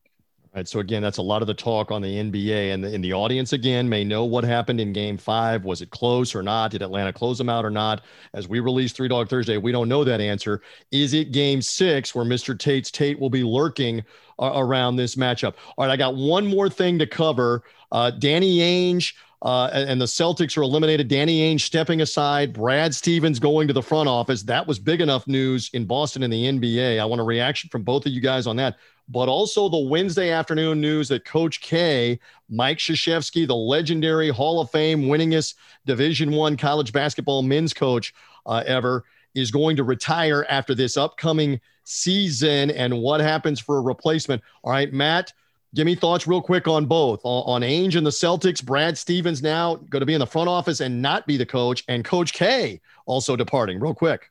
Right. So again, that's a lot of the talk on the NBA, and the, and the audience again may know what happened in Game Five. Was it close or not? Did Atlanta close them out or not? As we release Three Dog Thursday, we don't know that answer. Is it Game Six where Mr. Tate's Tate will be lurking uh, around this matchup? All right, I got one more thing to cover. Uh, Danny Ainge. Uh, and, and, the Celtics are eliminated. Danny Ainge stepping aside, Brad Stevens going to the front office. That was big enough news in Boston in the NBA. I want a reaction from both of you guys on that but also the Wednesday afternoon news that Coach K, Mike Krzyzewski, the legendary Hall of Fame winningest Division One college basketball men's coach uh, ever, is going to retire after this upcoming season. And what happens for a replacement? All right, Matt. Give me thoughts real quick on both. On, on Ainge and the Celtics, Brad Stevens now going to be in the front office and not be the coach, and Coach K also departing. Real quick.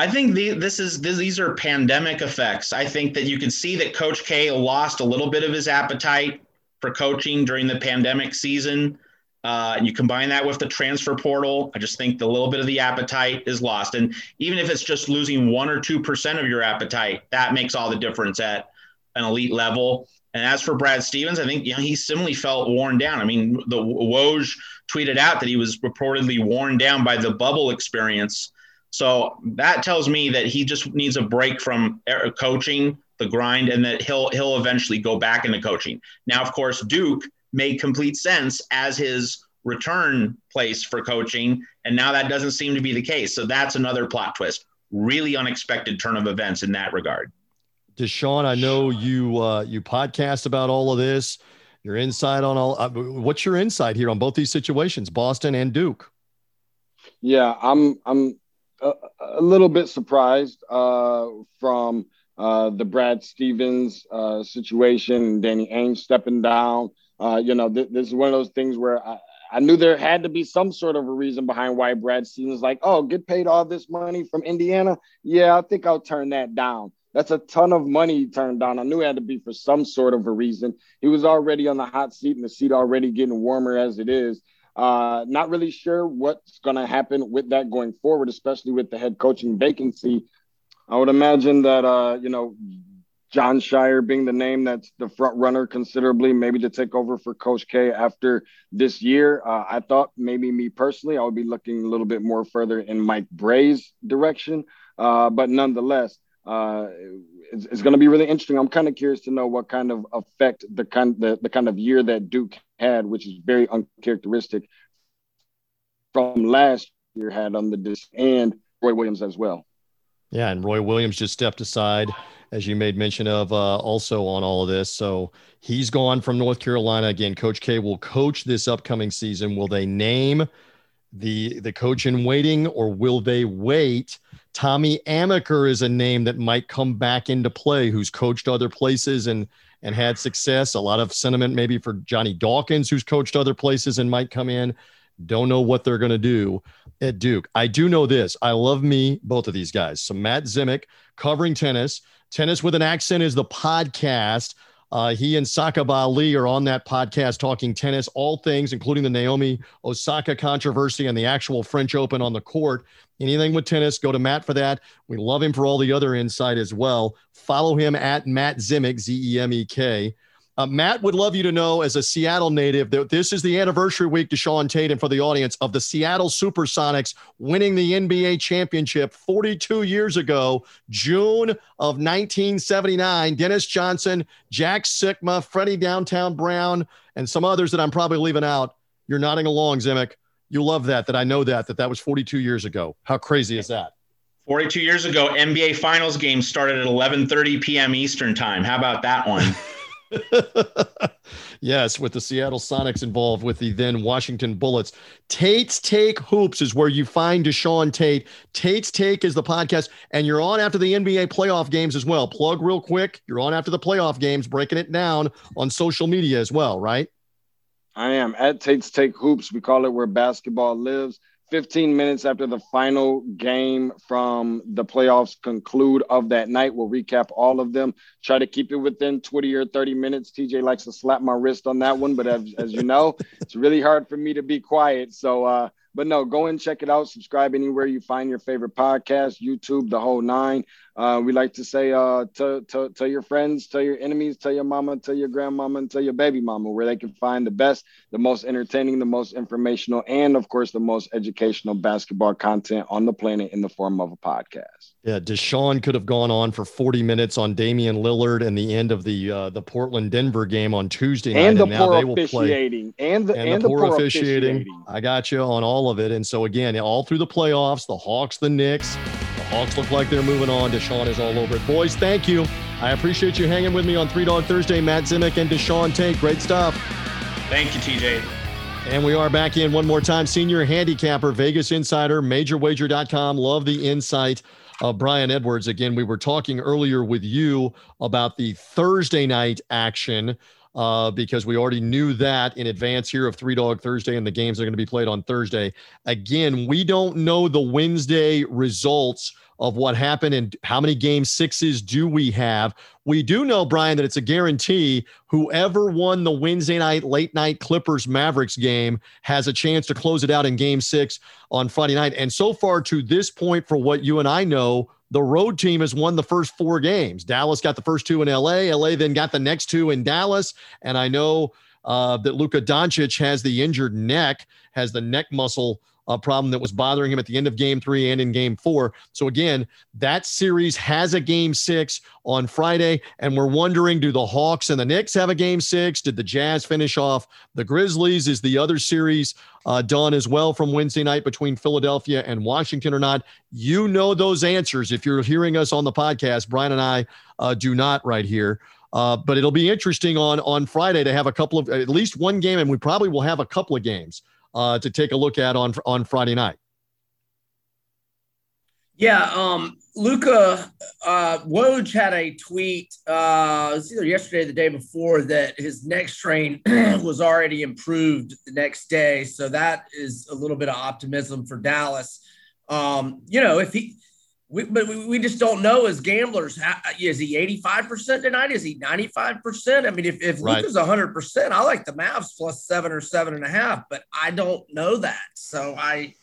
I think the, this is this, these are pandemic effects. I think that you can see that Coach K lost a little bit of his appetite for coaching during the pandemic season. Uh, and you combine that with the transfer portal, I just think the little bit of the appetite is lost. And even if it's just losing one or two percent of your appetite, that makes all the difference at an elite level. And as for Brad Stevens, I think you know, he similarly felt worn down. I mean, the Woj tweeted out that he was reportedly worn down by the bubble experience so that tells me that he just needs a break from coaching, the grind, and that he'll he'll eventually go back into coaching. Now, of course, Duke made complete sense as his return place for coaching, and now that doesn't seem to be the case. So that's another plot twist. Really unexpected turn of events in that regard. Deshaun, I know you uh, you podcast about all of this. Your insight on all. Uh, what's your insight here on both these situations, Boston and Duke? Yeah, I'm I'm a, little bit surprised uh, from uh, the Brad Stevens uh, situation, Danny Ainge stepping down. Uh, you know, th- this is one of those things where I, I knew there had to be some sort of a reason behind why Brad Stevens like, oh, get paid all this money from Indiana. Yeah, I think I'll turn that down. That's a ton of money he turned down. I knew it had to be for some sort of a reason. He was already on the hot seat and the seat already getting warmer as it is. Uh, not really sure what's going to happen with that going forward, especially with the head coaching vacancy. I would imagine that, uh, you know, Jon Scheyer being the name that's the front runner considerably, maybe to take over for Coach K after this year. Uh, I thought maybe me personally, I would be looking a little bit more further in Mike Brey's direction. Uh, but nonetheless, uh, it's, it's going to be really interesting. I'm kind of curious to know what kind of effect the kind the, the kind of year that Duke had, which is very uncharacteristic from last year, had on the disc and Roy Williams as well. Yeah, and Roy Williams just stepped aside, as you made mention of, uh, also on all of this. So he's gone from North Carolina again. Coach K will coach this upcoming season. Will they name the the coach in waiting, or will they wait? Tommy Amaker is a name that might come back into play, who's coached other places and and had success. A lot of sentiment maybe for Johnny Dawkins, who's coached other places and might come in. Don't know what they're going to do at Duke. I do know this. I love me, both of these guys. So Matt Zemek covering tennis. Tennis with an accent is the podcast. Uh, he and Saqib Ali are on that podcast talking tennis, all things, including the Naomi Osaka controversy and the actual French Open on the court. Anything with tennis, go to Matt for that. We love him for all the other insight as well. Follow him at Matt Zemek, Z E M E K. Uh, Matt would love you to know, as a Seattle native, that this is the anniversary week Deshaun Tate and for the audience of the Seattle Supersonics winning the NBA championship 42 years ago, June of 1979. Dennis Johnson, Jack Sikma, Freddie Downtown Brown, and some others that I'm probably leaving out. You're nodding along, Zemek. You love that, that I know that, that that was 42 years ago. How crazy is that? 42 years ago, NBA Finals game started at 11:30 p.m. Eastern Time. How about that one? yes, with the Seattle Sonics involved with the then Washington Bullets. Tate's Take Hoops is where you find Deshaun Tate. Tate's Take is the podcast, and you're on after the NBA playoff games as well. Plug real quick. You're on after the playoff games, breaking it down on social media as well, right? I am at Tate's Take Hoops. We call it where basketball lives. 15 minutes after the final game from the playoffs conclude of that night. We'll recap all of them. Try to keep it within 20 or 30 minutes. TJ likes to slap my wrist on that one, but as, as you know, it's really hard for me to be quiet. So, uh, but no, go and check it out. Subscribe anywhere you find your favorite podcast, YouTube, the whole nine. Uh, we like to say, uh, to, to, tell your friends, tell your enemies, tell your mama, tell your grandmama, and tell your baby mama where they can find the best, the most entertaining, the most informational, and of course, the most educational basketball content on the planet in the form of a podcast. Yeah, Deshaun could have gone on for 40 minutes on Damian Lillard and the end of the uh, the Portland Denver game on Tuesday night. And the and poor officiating. And the, and, and the, the poor, poor officiating. officiating. I got you on all of it. And so, again, all through the playoffs, the Hawks, the Knicks, the Hawks look like they're moving on. Deshaun is all over it. Boys, thank you. I appreciate you hanging with me on Three Dog Thursday. Matt Zemek and Deshaun Tate. Great stuff. Thank you, TJ. And we are back in one more time. Senior handicapper, Vegas Insider, MajorWager.com. Love the insight uh, Brian Edwards. Again, we were talking earlier with you about the Thursday night action uh, because we already knew that in advance here of Three Dog Thursday and the games are going to be played on Thursday. Again, we don't know the Wednesday results of what happened and how many game sixes do we have. We do know, Brian, that it's a guarantee whoever won the Wednesday night, late night Clippers Mavericks game has a chance to close it out in game six on Friday night. And so far to this point, for what you and I know, the road team has won the first four games. Dallas got the first two in LA. LA then got the next two in Dallas. And I know uh, that Luka Doncic has the injured neck, has the neck muscle a problem that was bothering him at the end of game three and in game four. So, again, that series has a game six on Friday. And we're wondering do the Hawks and the Knicks have a game six? Did the Jazz finish off the Grizzlies? Is the other series uh, done as well from Wednesday night between Philadelphia and Washington or not? You know those answers if you're hearing us on the podcast. Brian and I uh, do not right here. Uh, but it'll be interesting on on Friday to have a couple of at least one game, and we probably will have a couple of games uh, to take a look at on on Friday night. Yeah, um, Luka uh, Woj had a tweet uh, it was either yesterday or the day before that his next train was already improved the next day. So that is a little bit of optimism for Dallas. Um, you know, if he we, but we, we just don't know as gamblers. How, is he 85% tonight? Is he 95%? I mean, if, if right. Luka's 100%, I like the Mavs plus seven or seven and a half, but I don't know that. So I,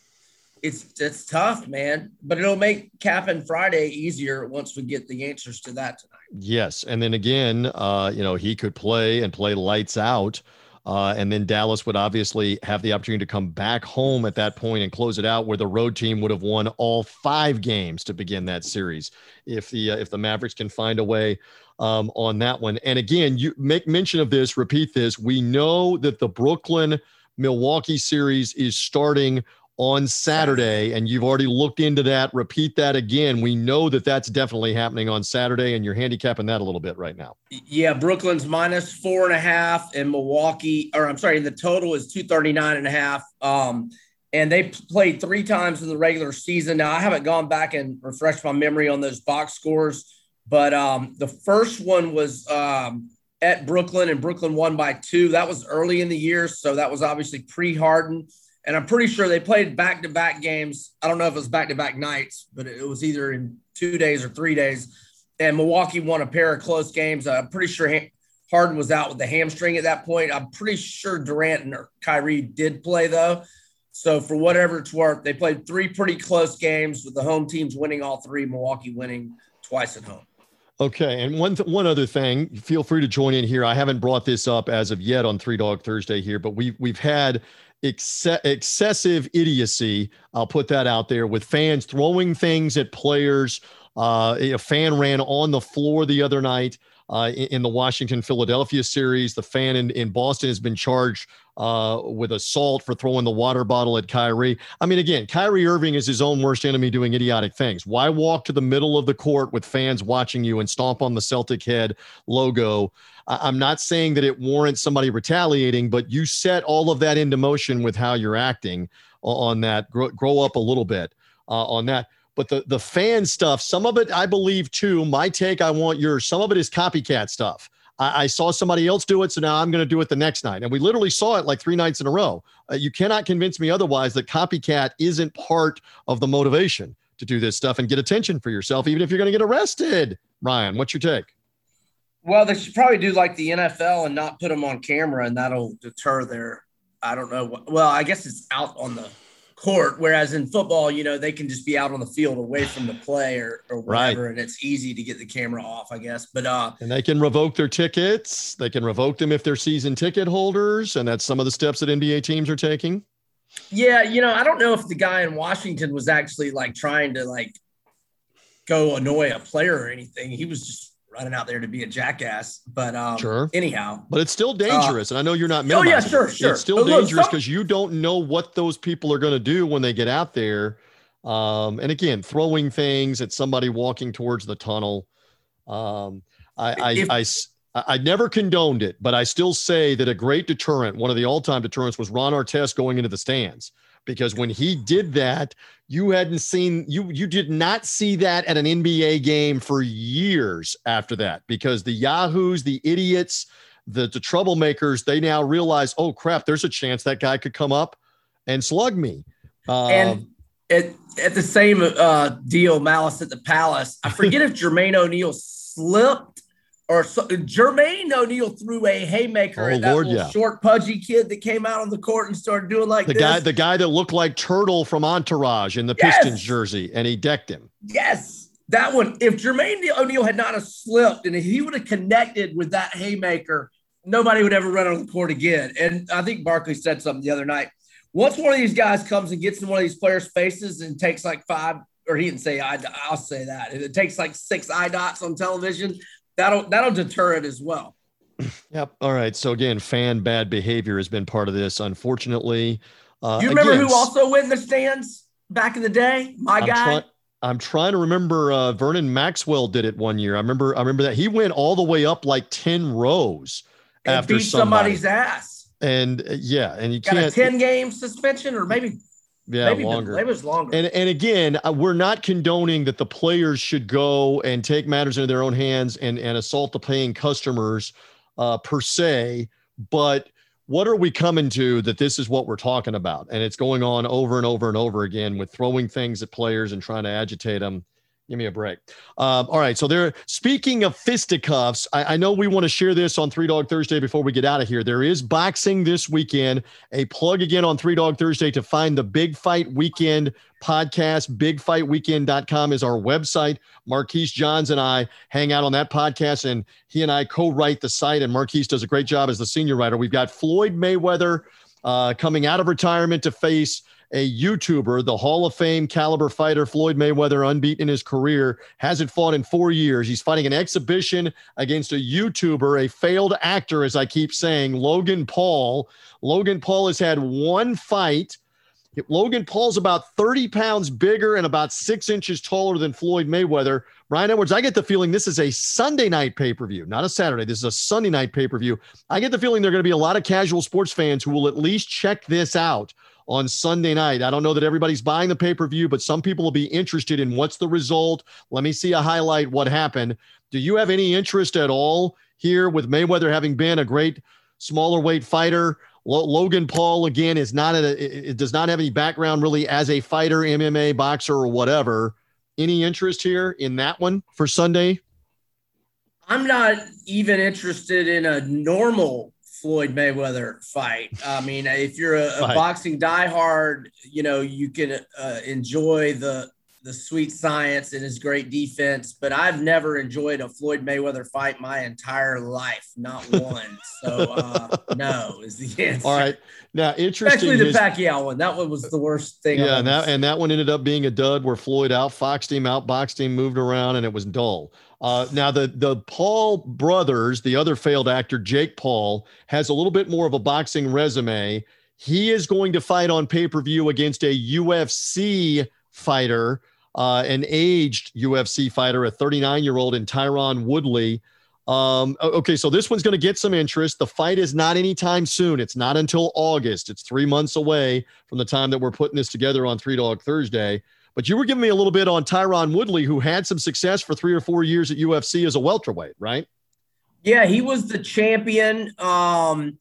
it's, it's tough, man, but it'll make capping Friday easier once we get the answers to that tonight. Yes. And then again, uh, you know, he could play and play lights out uh, and then Dallas would obviously have the opportunity to come back home at that point and close it out, where the road team would have won all five games to begin that series. If the uh, if the Mavericks can find a way um, on that one, and again, you make mention of this, repeat this. We know that the Brooklyn Milwaukee series is starting on Saturday, and you've already looked into that. Repeat that again. We know that that's definitely happening on Saturday, and you're handicapping that a little bit right now. Yeah, Brooklyn's minus four and a half, and Milwaukee, or I'm sorry, the total is 239 and a half. Um, and they played three times in the regular season. Now, I haven't gone back and refreshed my memory on those box scores, but um, the first one was um, at Brooklyn, and Brooklyn won by two. That was early in the year, so that was obviously pre Harden. And I'm pretty sure they played back to back games. I don't know if it was back to back nights, but it was either in two days or three days. And Milwaukee won a pair of close games. I'm pretty sure Harden was out with the hamstring at that point. I'm pretty sure Durant and Kyrie did play though. So for whatever it's worth, they played three pretty close games with the home teams winning all three, Milwaukee winning twice at home. Okay, and one th- one other thing, feel free to join in here. I haven't brought this up as of yet on Three Dog Thursday here, but we've we've had ex- excessive idiocy. I'll put that out there with fans throwing things at players. Uh, a fan ran on the floor the other night uh, in, in, the Washington Philadelphia series. The fan in, in Boston has been charged uh, with assault for throwing the water bottle at Kyrie. I mean, again, Kyrie Irving is his own worst enemy doing idiotic things. Why walk to the middle of the court with fans watching you and stomp on the Celtic head logo? I- I'm not saying that it warrants somebody retaliating, but you set all of that into motion with how you're acting on that. Grow, grow up a little bit uh, on that. But the the fan stuff, some of it I believe too. My take, I want yours. Some of it is copycat stuff. I, I saw somebody else do it, so now I'm going to do it the next night. And we literally saw it like three nights in a row. Uh, you cannot convince me otherwise that copycat isn't part of the motivation to do this stuff and get attention for yourself, even if you're going to get arrested. Ryan, what's your take? Well, they should probably do like the NFL and not put them on camera, and that'll deter their. I don't know. Well, I guess it's out on the court. Whereas in football, you know, they can just be out on the field away from the play or, or whatever, right. and it's easy to get the camera off, I guess. But uh and they can revoke their tickets. They can revoke them if they're season ticket holders, and that's some of the steps that NBA teams are taking. Yeah, you know, I don't know if the guy in Washington was actually like trying to like go annoy a player or anything. He was just running out there to be a jackass. But um, sure. Anyhow, but it's still dangerous, uh, and I know you're not. Oh yeah, sure, sure. It's still dangerous because you don't know what those people are going to do when they get out there. Um, and again, throwing things at somebody walking towards the tunnel. Um, I, I, if, I, I, I never condoned it, but I still say that a great deterrent, one of the all-time deterrents, was Ron Artest going into the stands because when he did that, you hadn't seen you you did not see that at an NBA game for years after that because the yahoos, the idiots, the the troublemakers, they now realize, oh crap, there's a chance that guy could come up and slug me. Um, and at, at the same uh, deal, Malice at the Palace, I forget if Jermaine O'Neal slipped or so, Jermaine O'Neal threw a haymaker oh, at that Lord, yeah. short, pudgy kid that came out on the court and started doing like the this. guy, the guy that looked like Turtle from Entourage in the yes. Pistons jersey, and he decked him. Yes, that one. If Jermaine O'Neal had not have slipped and if he would have connected with that haymaker, nobody would ever run on the court again. And I think Barkley said something the other night. Once one of these guys comes and gets in one of these players' faces and takes like five, or he didn't say I, I'll say that. If It takes like six eye dots on television that'll that'll deter it as well. Yep. All right. So again, fan bad behavior has been part of this. Unfortunately, uh, you remember again, who also went in the stands back in the day? My I'm guy. Try- I'm trying to remember. Uh, Vernon Maxwell did it one year. I remember. I remember that he went all the way up like ten rows and after beat somebody. somebody's ass. And uh, yeah, and you got can't a ten game suspension or maybe yeah, Maybe longer. It was longer. And and again, uh, we're not condoning that the players should go and take matters into their own hands and and assault the paying customers uh, per se, but what are we coming to that this is what we're talking about and it's going on over and over and over again with throwing things at players and trying to agitate them Give me a break. Um, all right. So there. Speaking of fisticuffs, I, I know we want to share this on Three Dog Thursday before we get out of here. There is boxing this weekend. A plug again on Three Dog Thursday to find the Big Fight Weekend podcast. big fight BigFightWeekend.com is our website. Marquise Johns and I hang out on that podcast, and he and I co-write the site. And Marquise does a great job as the senior writer. We've got Floyd Mayweather uh, coming out of retirement to face a YouTuber, the Hall of Fame caliber fighter Floyd Mayweather, unbeaten in his career, hasn't fought in four years. He's fighting an exhibition against a YouTuber, a failed actor, as I keep saying, Logan Paul. Logan Paul has had one fight. Logan Paul's about 30 pounds bigger and about six inches taller than Floyd Mayweather. Brian Edwards, I get the feeling this is a Sunday night pay per view, not a Saturday. This is a Sunday night pay per view. I get the feeling there are going to be a lot of casual sports fans who will at least check this out on Sunday night. I don't know that everybody's buying the pay per view, but some people will be interested in what's the result. Let me see a highlight, what happened. Do you have any interest at all here with Mayweather having been a great smaller weight fighter? Logan Paul again is not a, it does not have any background really as a fighter, MMA, boxer, or whatever. Any interest here in that one for Sunday? I'm not even interested in a normal Floyd Mayweather fight. I mean, if you're a, a boxing diehard, you know you can uh, enjoy the the sweet science and his great defense, but I've never enjoyed a Floyd Mayweather fight my entire life, not one. so uh, no is the answer. All right, now interesting, especially the his, Pacquiao one. That one was the worst thing. Yeah, and that and that one ended up being a dud where Floyd outfoxed him, outboxed him, moved around, and it was dull. Uh, now the the Paul brothers, the other failed actor Jake Paul, has a little bit more of a boxing resume. He is going to fight on pay per view against a UFC fighter uh, an aged UFC fighter, a 39 year old in Tyron Woodley. Um, okay, so this one's going to get some interest. The fight is not anytime soon. It's not until August. It's three months away from the time that we're putting this together on Three Dog Thursday. But you were giving me a little bit on Tyron Woodley, who had some success for three or four years at UFC as a welterweight, right? Yeah, he was the champion. Um,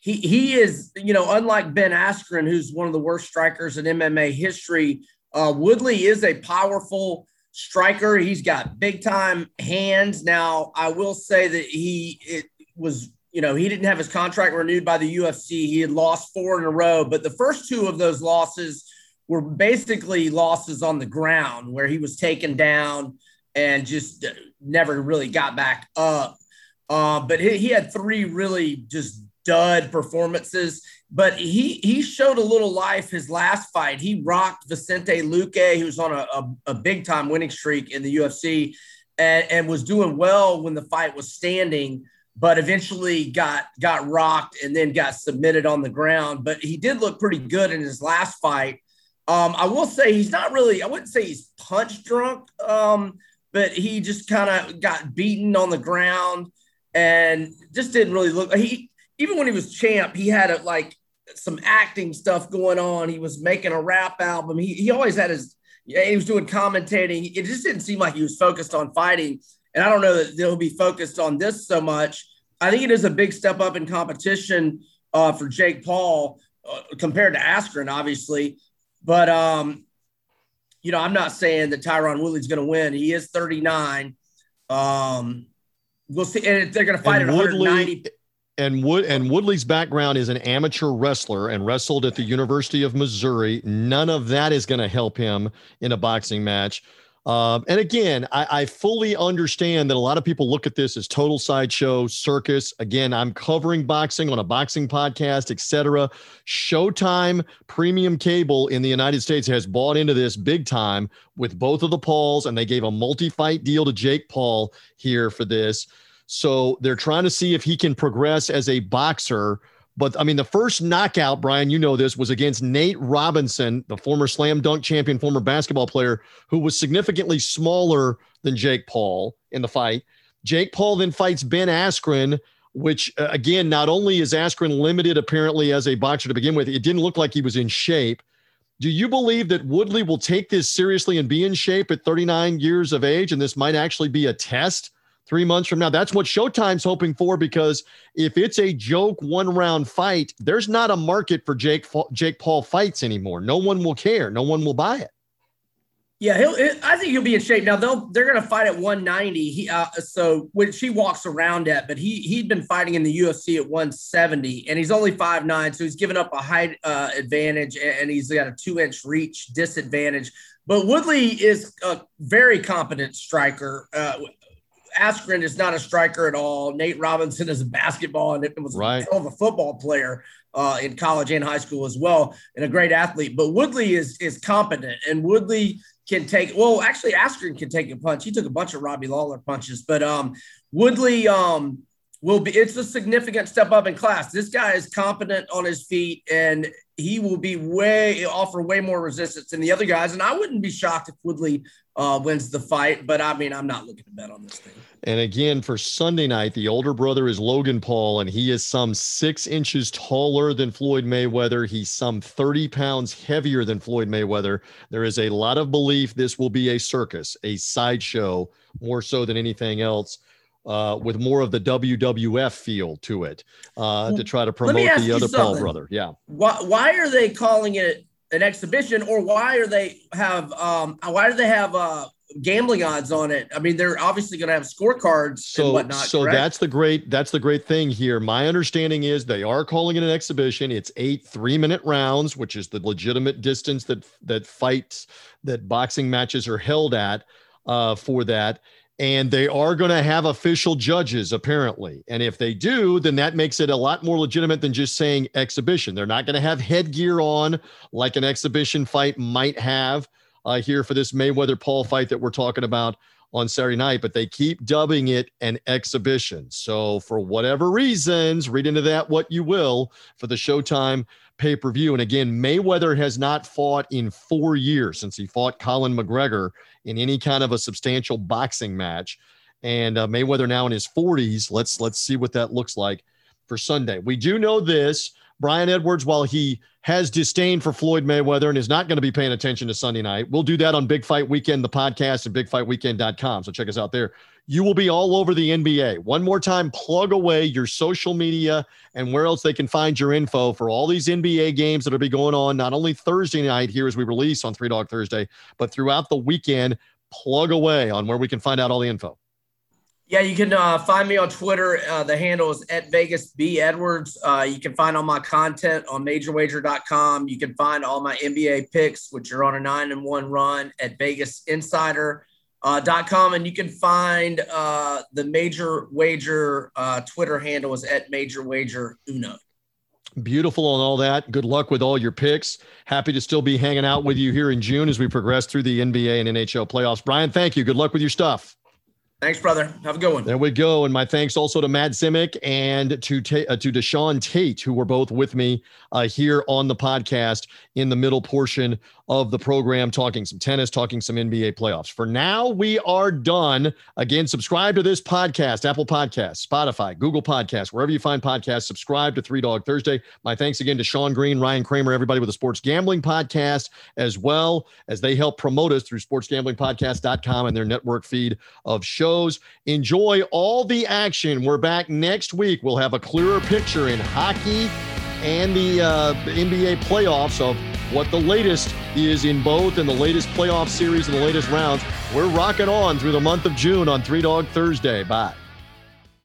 he he is, you know, unlike Ben Askren, who's one of the worst strikers in MMA history. Uh, Woodley is a powerful striker. He's got big time hands. Now, I will say that he it was, you know, he didn't have his contract renewed by the UFC. He had lost four in a row, but the first two of those losses were basically losses on the ground where he was taken down and just never really got back up. Uh, but he, he had three really just dud performances but he he showed a little life his last fight. He rocked Vicente Luque, who's on a, a, a big time winning streak in the UFC, and, and was doing well when the fight was standing, but eventually got got rocked and then got submitted on the ground. But he did look pretty good in his last fight. Um, I will say he's not really. I wouldn't say he's punch drunk, um, but he just kind of got beaten on the ground and just didn't really look. He even when he was champ, he had a like some acting stuff going on. He was making a rap album. He, he always had his, yeah, he was doing commentating. It just didn't seem like he was focused on fighting. And I don't know that they'll be focused on this so much. I think it is a big step up in competition uh, for Jake Paul uh, compared to Askren, obviously. But, um, you know, I'm not saying that Tyron Woodley's going to win. He is 39. Um, we'll see. And they're going to fight and at Woodley, 190 and Wood and Woodley's background is an amateur wrestler and wrestled at the University of Missouri. None of that is going to help him in a boxing match. Um, and again, I, I, fully understand that a lot of people look at this as total sideshow circus. Again, I'm covering boxing on a boxing podcast, etc. Showtime premium cable in the United States has bought into this big time with both of the Pauls, and they gave a multi-fight deal to Jake Paul here for this. So they're trying to see if he can progress as a boxer. But I mean, the first knockout, Brian, you know this, was against Nate Robinson, the former slam dunk champion, former basketball player, who was significantly smaller than Jake Paul in the fight. Jake Paul then fights Ben Askren, which uh, again, not only is Askren limited apparently as a boxer to begin with, it didn't look like he was in shape. Do you believe that Woodley will take this seriously and be in shape at 39 years of age? And this might actually be a test three months from now. That's what Showtime's hoping for because if it's a joke one round fight, there's not a market for Jake Jake Paul fights anymore. No one will care. No one will buy it. Yeah, he'll. I think he'll be in shape now. They'll they're going to fight at 190. He uh, so which he walks around at, but he he'd been fighting in the UFC at 170, and he's only five nine, so he's given up a height uh, advantage, and he's got a two inch reach disadvantage. But Woodley is a very competent striker. Uh, Askren is not a striker at all. Nate Robinson is a basketball and it was right. a hell of a football player uh, in college and high school as well, and a great athlete. But Woodley is is competent, and Woodley can take. Well, actually, Askren can take a punch. He took a bunch of Robbie Lawler punches, but um, Woodley um, will be. It's a significant step up in class. This guy is competent on his feet, and he will be way offer way more resistance than the other guys. And I wouldn't be shocked if Woodley uh, wins the fight. But I mean, I'm not looking to bet on this thing. And again, for Sunday night, the older brother is Logan Paul, and he is some six inches taller than Floyd Mayweather. He's some 30 pounds heavier than Floyd Mayweather. There is a lot of belief this will be a circus, a sideshow, more so than anything else. Uh, with more of the WWF feel to it uh, to try to promote the other Paul brother. Yeah. Why, why are they calling it an exhibition or why are they have um why do they have uh gambling odds on it. I mean, they're obviously going to have scorecards so, and whatnot. So correct? that's the great that's the great thing here. My understanding is they are calling it an exhibition. It's eight three minute rounds, which is the legitimate distance that that fights that boxing matches are held at uh, for that. And they are going to have official judges, apparently. And if they do, then that makes it a lot more legitimate than just saying exhibition. They're not going to have headgear on like an exhibition fight might have uh, here for this Mayweather Paul fight that we're talking about on Saturday night, but they keep dubbing it an exhibition. So, for whatever reasons, read into that what you will for the Showtime pay per view. And again, Mayweather has not fought in four years since he fought Conor McGregor in any kind of a substantial boxing match. And uh, Mayweather now in his 40s. Let's let's see what that looks like for Sunday. We do know this. Brian Edwards, while he has disdain for Floyd Mayweather and is not going to be paying attention to Sunday night, we'll do that on Big Fight Weekend, the podcast, and bigfightweekend.com. So check us out there. You will be all over the NBA. One more time, plug away your social media and where else they can find your info for all these NBA games that'll be going on, not only Thursday night here as we release on Three Dog Thursday, but throughout the weekend. Plug away on where we can find out all the info. Yeah, you can uh, find me on Twitter. Uh, the handle is at Vegas B Edwards. Uh, you can find all my content on MajorWager.com. You can find all my NBA picks, which are on a nine and one run at VegasInsider.com, and you can find uh, the Major Wager uh, Twitter handle is at Major Wager Uno. Beautiful on all that. Good luck with all your picks. Happy to still be hanging out with you here in June as we progress through the NBA and NHL playoffs. Brian, thank you. Good luck with your stuff. Thanks, brother. Have a good one. There we go. And my thanks also to Matt Zemek and to uh, to Deshaun Tate, who were both with me uh, here on the podcast in the middle portion of the program, talking some tennis, talking some NBA playoffs. For now, we are done. Again, subscribe to this podcast, Apple Podcasts, Spotify, Google Podcasts, wherever you find podcasts. Subscribe to Three Dog Thursday. My thanks again to Sean Green, Ryan Kramer, everybody with the Sports Gambling Podcast, as well as they help promote us through sportsgamblingpodcast.com and their network feed of shows. Enjoy all the action. We're back next week. We'll have a clearer picture in hockey and the uh, NBA playoffs of what the latest is in both and the latest playoff series and the latest rounds. We're rocking on through the month of June on Three Dog Thursday. Bye.